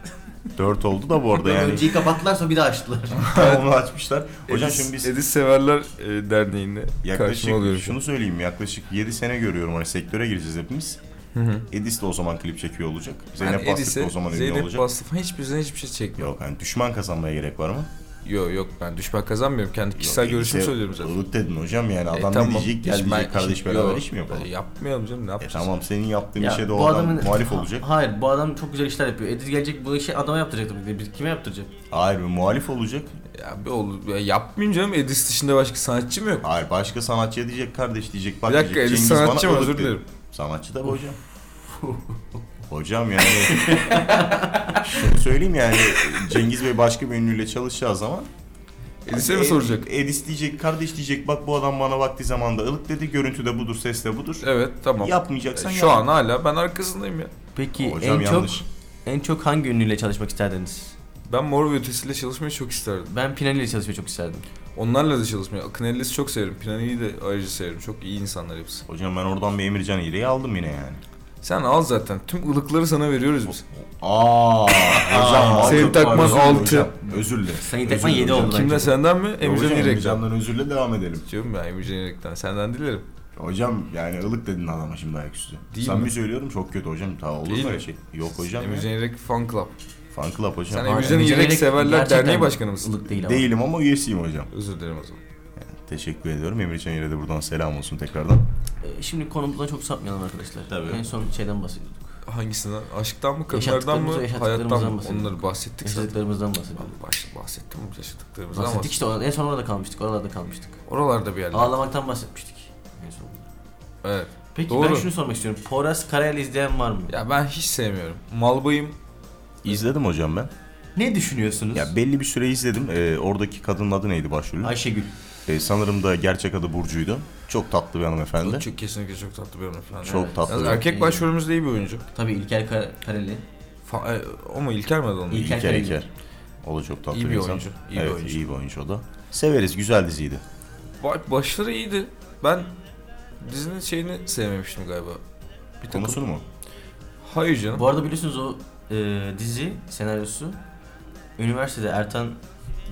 Speaker 3: 4 oldu da bu arada yani.
Speaker 2: Önceyi kapattılar sonra bir daha açtılar.
Speaker 3: Onu açmışlar. Hocam şimdi biz
Speaker 1: Edis Severler e, Derneği'nde
Speaker 3: yaklaşık şunu söyleyeyim yaklaşık 7 sene görüyorum hani sektöre gireceğiz hepimiz.
Speaker 1: Hı hı.
Speaker 3: Edis de o zaman klip çekiyor olacak. Zeynep Bastık da o zaman ünlü
Speaker 1: Zeynep
Speaker 3: olacak.
Speaker 1: Bastık falan hiçbirisine hiçbir şey çekmiyorum.
Speaker 3: Yok hani düşman kazanmaya gerek var mı?
Speaker 1: Yok yok ben düşman kazanmıyorum. Kendi kişisel
Speaker 3: Yok,
Speaker 1: görüşümü
Speaker 3: Edis'e
Speaker 1: söylüyorum zaten.
Speaker 3: ılık dedin hocam yani
Speaker 1: E,
Speaker 3: adam
Speaker 1: tamam.
Speaker 3: ne diyecek gel diyecek kardeş beraber
Speaker 1: yok,
Speaker 3: iş mi yapalım?
Speaker 1: e, Yapmayalım canım ne
Speaker 3: E
Speaker 1: yapacağız?
Speaker 3: tamam senin yaptığın
Speaker 2: Ya,
Speaker 3: işe de
Speaker 2: bu
Speaker 3: o adam
Speaker 2: adamın-
Speaker 3: muhalif olacak.
Speaker 2: Hayır bu adam çok güzel işler yapıyor. Ediz gelecek bu işi adama yaptıracak tabii ki. Biz kime yaptıracak?
Speaker 3: Hayır bir muhalif olacak.
Speaker 1: Ya bir olur. Ya yapmayayım canım. Edis dışında başka sanatçı mı yok?
Speaker 3: Hayır başka sanatçıya diyecek kardeş diyecek. Bak
Speaker 1: Bir dakika
Speaker 3: diyecek,
Speaker 1: Edis
Speaker 3: Cengiz
Speaker 1: sanatçı mı?
Speaker 3: ılık
Speaker 1: Özür
Speaker 3: dedi.
Speaker 1: dilerim.
Speaker 3: Sanatçı tabii hocam. Hocam yani şunu söyleyeyim yani Cengiz Bey başka bir ünlüyle çalışacağı zaman
Speaker 1: Edis'e mi soracak?
Speaker 3: Edis diyecek kardeş diyecek bak bu adam bana vakti zamanda ılık dedi görüntü de budur ses de budur.
Speaker 1: Evet tamam.
Speaker 3: Yapmayacaksan
Speaker 1: E. Şu an hala ben arkasındayım ya.
Speaker 2: Peki
Speaker 3: Hocam
Speaker 2: en
Speaker 3: yanlış.
Speaker 2: çok en çok hangi ünlüyle çalışmak isterdiniz?
Speaker 1: Ben Mor ve Ötesi'yle çalışmayı çok isterdim.
Speaker 2: Ben Pinali ile çalışmayı çok isterdim.
Speaker 1: Onlarla da çalışmayı. Akın Ellis'i çok severim. Pinani'yi de ayrıca severim. Çok iyi insanlar hepsi.
Speaker 3: Hocam ben oradan bir Emircan İğre'yi aldım yine yani.
Speaker 1: Sen al zaten. Tüm ılıkları sana veriyoruz biz.
Speaker 3: Aa, hocam
Speaker 1: Senin
Speaker 3: çok
Speaker 1: takman
Speaker 3: özür
Speaker 1: altı.
Speaker 3: hocam. Özür dilerim.
Speaker 2: Sayın Tekman
Speaker 3: dilerim
Speaker 2: 7
Speaker 3: hocam.
Speaker 2: oldu
Speaker 1: Kimle
Speaker 2: bence.
Speaker 1: senden mi?
Speaker 3: Hocam,
Speaker 1: Emircan İrek'ten.
Speaker 3: Özürle devam edelim.
Speaker 1: Diyorum ya Emircan İrek'ten. Senden dilerim.
Speaker 3: Hocam yani ılık dedin adama şimdi ayaküstü.
Speaker 1: Değil
Speaker 3: Sen
Speaker 1: mi?
Speaker 3: bir söylüyorum çok kötü hocam. Ta olur
Speaker 1: Değil
Speaker 3: mu öyle
Speaker 1: mi?
Speaker 3: şey? Yok hocam ya.
Speaker 1: İrek Fan Club.
Speaker 3: Fan club hocam.
Speaker 1: Sen İrek
Speaker 2: İrek
Speaker 1: Severler
Speaker 2: gerçekten
Speaker 1: Derneği Başkanı mısın?
Speaker 2: ılık değil ama.
Speaker 3: Değilim ama üyesiyim hocam.
Speaker 1: Özür dilerim o zaman.
Speaker 3: Teşekkür ediyorum. Emircan İğre de buradan selam olsun tekrardan.
Speaker 2: Ee, Şimdi konumuzdan çok sapmayalım arkadaşlar.
Speaker 3: Tabii.
Speaker 2: En son şeyden bahsediyorduk.
Speaker 1: Hangisinden? Aşktan mı? Kadınlardan mı?
Speaker 2: Yaşadıklarımızdan
Speaker 1: Hayattan mı? Onları bahsettik zaten.
Speaker 2: Yaşadıklarımızdan bahsediyorduk.
Speaker 1: Ben baş, bahsettim yaşadıklarımızdan ama
Speaker 2: Bahsettik işte en son orada kalmıştık. Oralarda kalmıştık.
Speaker 1: oralarda bir yerler.
Speaker 2: Ağlamaktan bahsetmiştik. En son.
Speaker 1: Evet.
Speaker 2: Peki
Speaker 1: Doğru.
Speaker 2: ben şunu sormak istiyorum. Poras Karayel izleyen var mı?
Speaker 1: Ya ben hiç sevmiyorum. Malbayım.
Speaker 3: İzledim hocam ben.
Speaker 2: Ne düşünüyorsunuz?
Speaker 3: Ya belli bir süre izledim. Ee, oradaki kadının adı neydi başrolün?
Speaker 2: Ayşegül.
Speaker 3: Ee, sanırım da gerçek adı Burcu'ydu. Çok tatlı bir hanımefendi.
Speaker 1: Çok, çok kesinlikle çok tatlı bir hanımefendi.
Speaker 3: Çok
Speaker 2: Evet.
Speaker 3: tatlı. Bir-
Speaker 1: erkek başrolümüz de iyi bir oyuncu.
Speaker 2: Tabii İlker Kar- Kareli.
Speaker 1: Fa- e, o mu İlker mi adı onun?
Speaker 2: İlker
Speaker 3: İlker. İlker. O da çok tatlı
Speaker 1: İyi
Speaker 3: bir,
Speaker 1: bir
Speaker 3: insan.
Speaker 1: oyuncu, iyi bir
Speaker 3: evet,
Speaker 1: oyuncu.
Speaker 3: iyi bir oyuncu o da. Severiz. Güzel diziydi.
Speaker 1: Ba- Başları iyiydi. Ben dizinin şeyini sevmemiştim galiba. Bir takım.
Speaker 3: Konusunu mu?
Speaker 1: Hayır canım.
Speaker 2: Bu arada biliyorsunuz o e, dizi senaryosu üniversitede Ertan'dı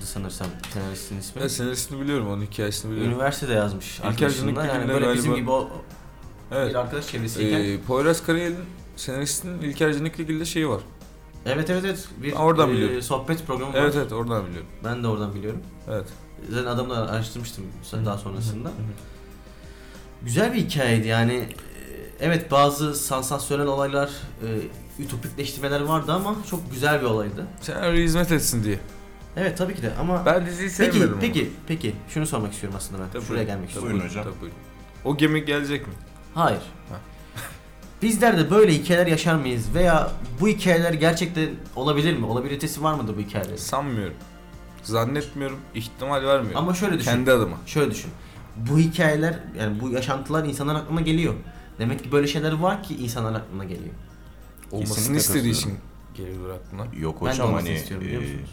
Speaker 2: sanırsam senaristin ismi.
Speaker 1: Evet senaristini biliyorum, onun hikayesini biliyorum.
Speaker 2: Üniversitede yazmış
Speaker 1: İlker. Cınık
Speaker 2: Yani böyle bizim
Speaker 1: galiba-
Speaker 2: gibi o
Speaker 1: Evet.
Speaker 2: bir arkadaş çevresiyken
Speaker 1: Ee, Poyraz Karayel'in senaristin İlker Canik'le ilgili de şeyi var.
Speaker 2: Evet evet evet. Bir
Speaker 1: Ben oradan
Speaker 2: e,
Speaker 1: biliyorum.
Speaker 2: sohbet programı var.
Speaker 1: Evet evet oradan biliyorum.
Speaker 2: Ben de oradan biliyorum.
Speaker 1: Evet.
Speaker 2: Zaten adamla araştırmıştım sen daha sonrasında. Güzel bir hikayeydi yani. e, Evet bazı sansasyonel olaylar, e, ütopikleştirmeler vardı ama çok güzel bir olaydı.
Speaker 1: Senaryo hizmet etsin diye.
Speaker 2: Evet tabii ki de ama
Speaker 1: Ben diziyi
Speaker 2: peki
Speaker 1: sevmiyorum. ama.
Speaker 2: peki peki şunu sormak istiyorum aslında ben.
Speaker 1: Tabii,
Speaker 2: Şuraya gelmek istiyorum.
Speaker 3: Buyurun hocam.
Speaker 1: Tabii, buyurun. O gemi gelecek mi?
Speaker 2: Hayır.
Speaker 1: Ha.
Speaker 2: Bizler de böyle hikayeler yaşar mıyız veya bu hikayeler gerçekten olabilir mi? Olabilitesi var mıdır bu hikayelerin?
Speaker 1: Sanmıyorum. Zannetmiyorum. ihtimal vermiyorum.
Speaker 2: Ama şöyle düşün.
Speaker 1: Kendi adıma.
Speaker 2: Şöyle düşün. Bu hikayeler yani bu yaşantılar insanların aklına geliyor. Demek ki böyle şeyler var ki insanların aklına geliyor.
Speaker 1: Olmasını
Speaker 3: Kesinlikle
Speaker 1: istediği için
Speaker 3: katılıyorum.
Speaker 1: geliyor aklına.
Speaker 3: Yok
Speaker 2: ben de
Speaker 3: hocam
Speaker 2: olmasını
Speaker 3: hani
Speaker 2: istiyorum biliyor
Speaker 3: e,
Speaker 2: musunuz?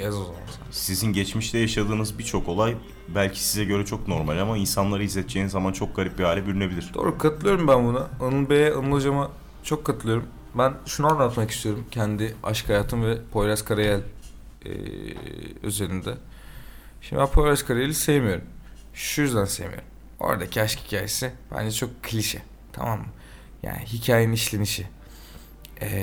Speaker 1: Yaz o zaman sen.
Speaker 3: sizin geçmişte yaşadığınız birçok olay belki size göre çok normal ama insanları izleteceğiniz zaman çok garip bir hale bürünebilir.
Speaker 1: Doğru katılıyorum ben buna. Anıl Bey'e, Anıl Hocam'a çok katılıyorum. Ben şunu anlatmak istiyorum. Kendi aşk hayatım ve Poyraz Karayel e, özelinde. Şimdi ben Poyraz Karayel'i sevmiyorum. Şu yüzden sevmiyorum. Oradaki aşk hikayesi bence çok klişe. Tamam mı? Yani hikayenin işlenişi. Ee,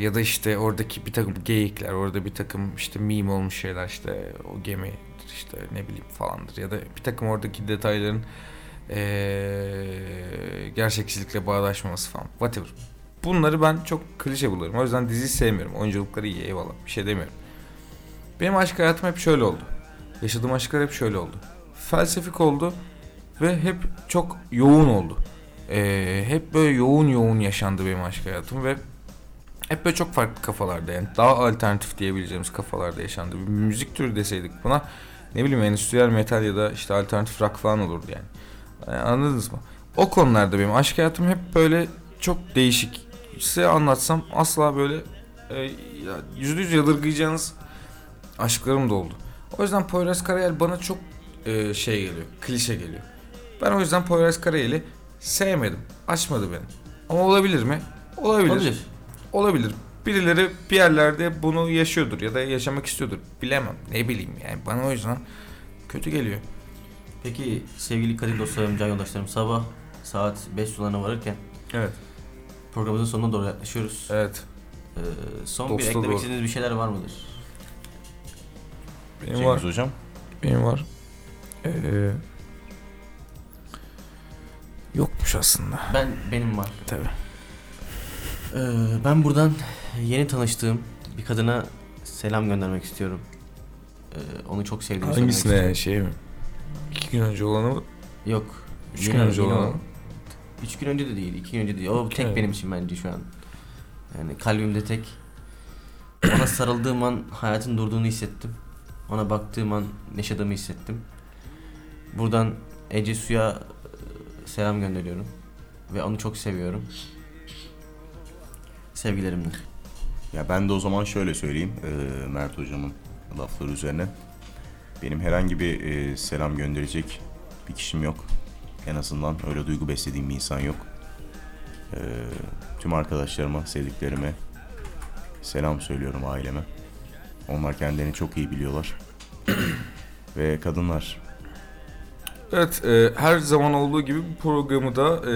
Speaker 1: ya da işte oradaki bir takım geyikler, orada bir takım işte meme olmuş şeyler işte o gemi işte ne bileyim falandır ya da bir takım oradaki detayların ee, gerçekçilikle bağdaşmaması falan whatever. Bunları ben çok klişe buluyorum. O yüzden diziyi sevmiyorum. Oyunculukları iyi eyvallah. Bir şey demiyorum. Benim aşk hayatım hep şöyle oldu. Yaşadığım aşklar hep şöyle oldu. Felsefik oldu ve hep çok yoğun oldu. Ee, hep böyle yoğun yoğun yaşandı benim aşk hayatım ve hep böyle çok farklı kafalarda yani daha alternatif diyebileceğimiz kafalarda yaşandı. Bir müzik türü deseydik buna ne bileyim endüstriyel metal ya da işte alternatif rock falan olurdu yani. Yani anladınız mı? O konularda benim aşk hayatım hep böyle çok değişik. Size anlatsam asla böyle e, yüzde yüz yadırgayacağınız aşklarım da oldu. O yüzden Poyraz Karayel bana çok e, şey geliyor, klişe geliyor. Ben o yüzden Poyraz Karayel'i sevmedim. Açmadı beni. Ama olabilir mi? Olabilir.
Speaker 2: Olabilir.
Speaker 1: Olabilir. Birileri bir yerlerde bunu yaşıyordur ya da yaşamak istiyordur. Bilemem. Ne bileyim yani. Bana o yüzden kötü geliyor.
Speaker 2: Peki sevgili kadir dostlarım, can yoldaşlarım sabah saat 5 sularına varırken
Speaker 1: Evet.
Speaker 2: programımızın sonuna doğru yaklaşıyoruz.
Speaker 1: Evet.
Speaker 2: Ee, son bir
Speaker 1: Dosta
Speaker 2: eklemek
Speaker 1: doğru.
Speaker 2: istediğiniz bir şeyler var mıdır?
Speaker 1: Benim
Speaker 3: Cengiz
Speaker 1: var.
Speaker 3: hocam.
Speaker 1: Benim var. Ee, yokmuş aslında.
Speaker 2: Ben benim var.
Speaker 1: Tabii.
Speaker 2: Ee, ben buradan yeni tanıştığım bir kadına selam göndermek istiyorum. Ee, onu çok sevdiğimi söylemek
Speaker 1: Hangisine
Speaker 2: istiyorum.
Speaker 1: şey mi? İki gün önce olanı mı?
Speaker 2: Yok.
Speaker 1: Üç
Speaker 2: Yeni-
Speaker 1: gün önce
Speaker 2: yeni
Speaker 1: olanı
Speaker 2: olan.
Speaker 1: mı?
Speaker 2: Üç gün önce de değil, iki gün önce değil. O tek
Speaker 1: Evet.
Speaker 2: benim için bence şu an. Yani kalbimde tek. Ona sarıldığım an hayatın durduğunu hissettim. Ona baktığım an yaşadığımı hissettim. Buradan Ece Su'ya e, selam gönderiyorum. Ve onu çok seviyorum. Sevgilerimle.
Speaker 3: Ya ben de o zaman şöyle söyleyeyim e, Mert hocamın lafları üzerine. Benim herhangi bir e, selam gönderecek bir kişim yok. En azından öyle duygu beslediğim bir insan yok. E, tüm arkadaşlarıma, sevdiklerime selam söylüyorum aileme. Onlar kendilerini çok iyi biliyorlar. Ve kadınlar
Speaker 1: Evet, e, her zaman olduğu gibi bu programı da e,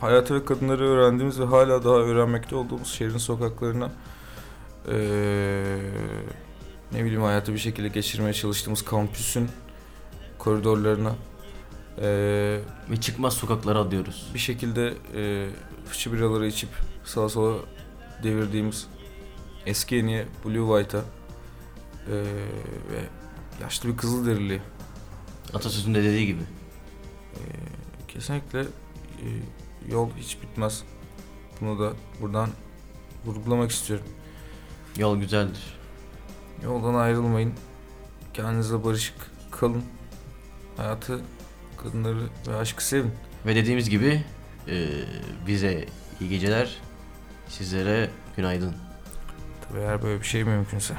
Speaker 1: hayatı ve kadınları öğrendiğimiz ve hala daha öğrenmekte olduğumuz şehrin sokaklarına e, ne bileyim hayatı bir şekilde geçirmeye çalıştığımız kampüsün koridorlarına e,
Speaker 2: Ve çıkmaz sokaklara adıyoruz.
Speaker 1: bir şekilde e, fıçı biraları içip sağa sola devirdiğimiz eski yeniye Blue White'a e, ve yaşlı bir Kızılderili
Speaker 2: Atasözünde dediği gibi.
Speaker 1: Ee, kesinlikle e, yol hiç bitmez. Bunu da buradan vurgulamak istiyorum.
Speaker 2: Yol güzeldir.
Speaker 1: Yoldan ayrılmayın. Kendinizle barışık kalın. Hayatı, kadınları ve aşkı sevin.
Speaker 2: Ve dediğimiz gibi e, bize iyi geceler, sizlere günaydın.
Speaker 1: Tabii eğer böyle bir şey mümkünse.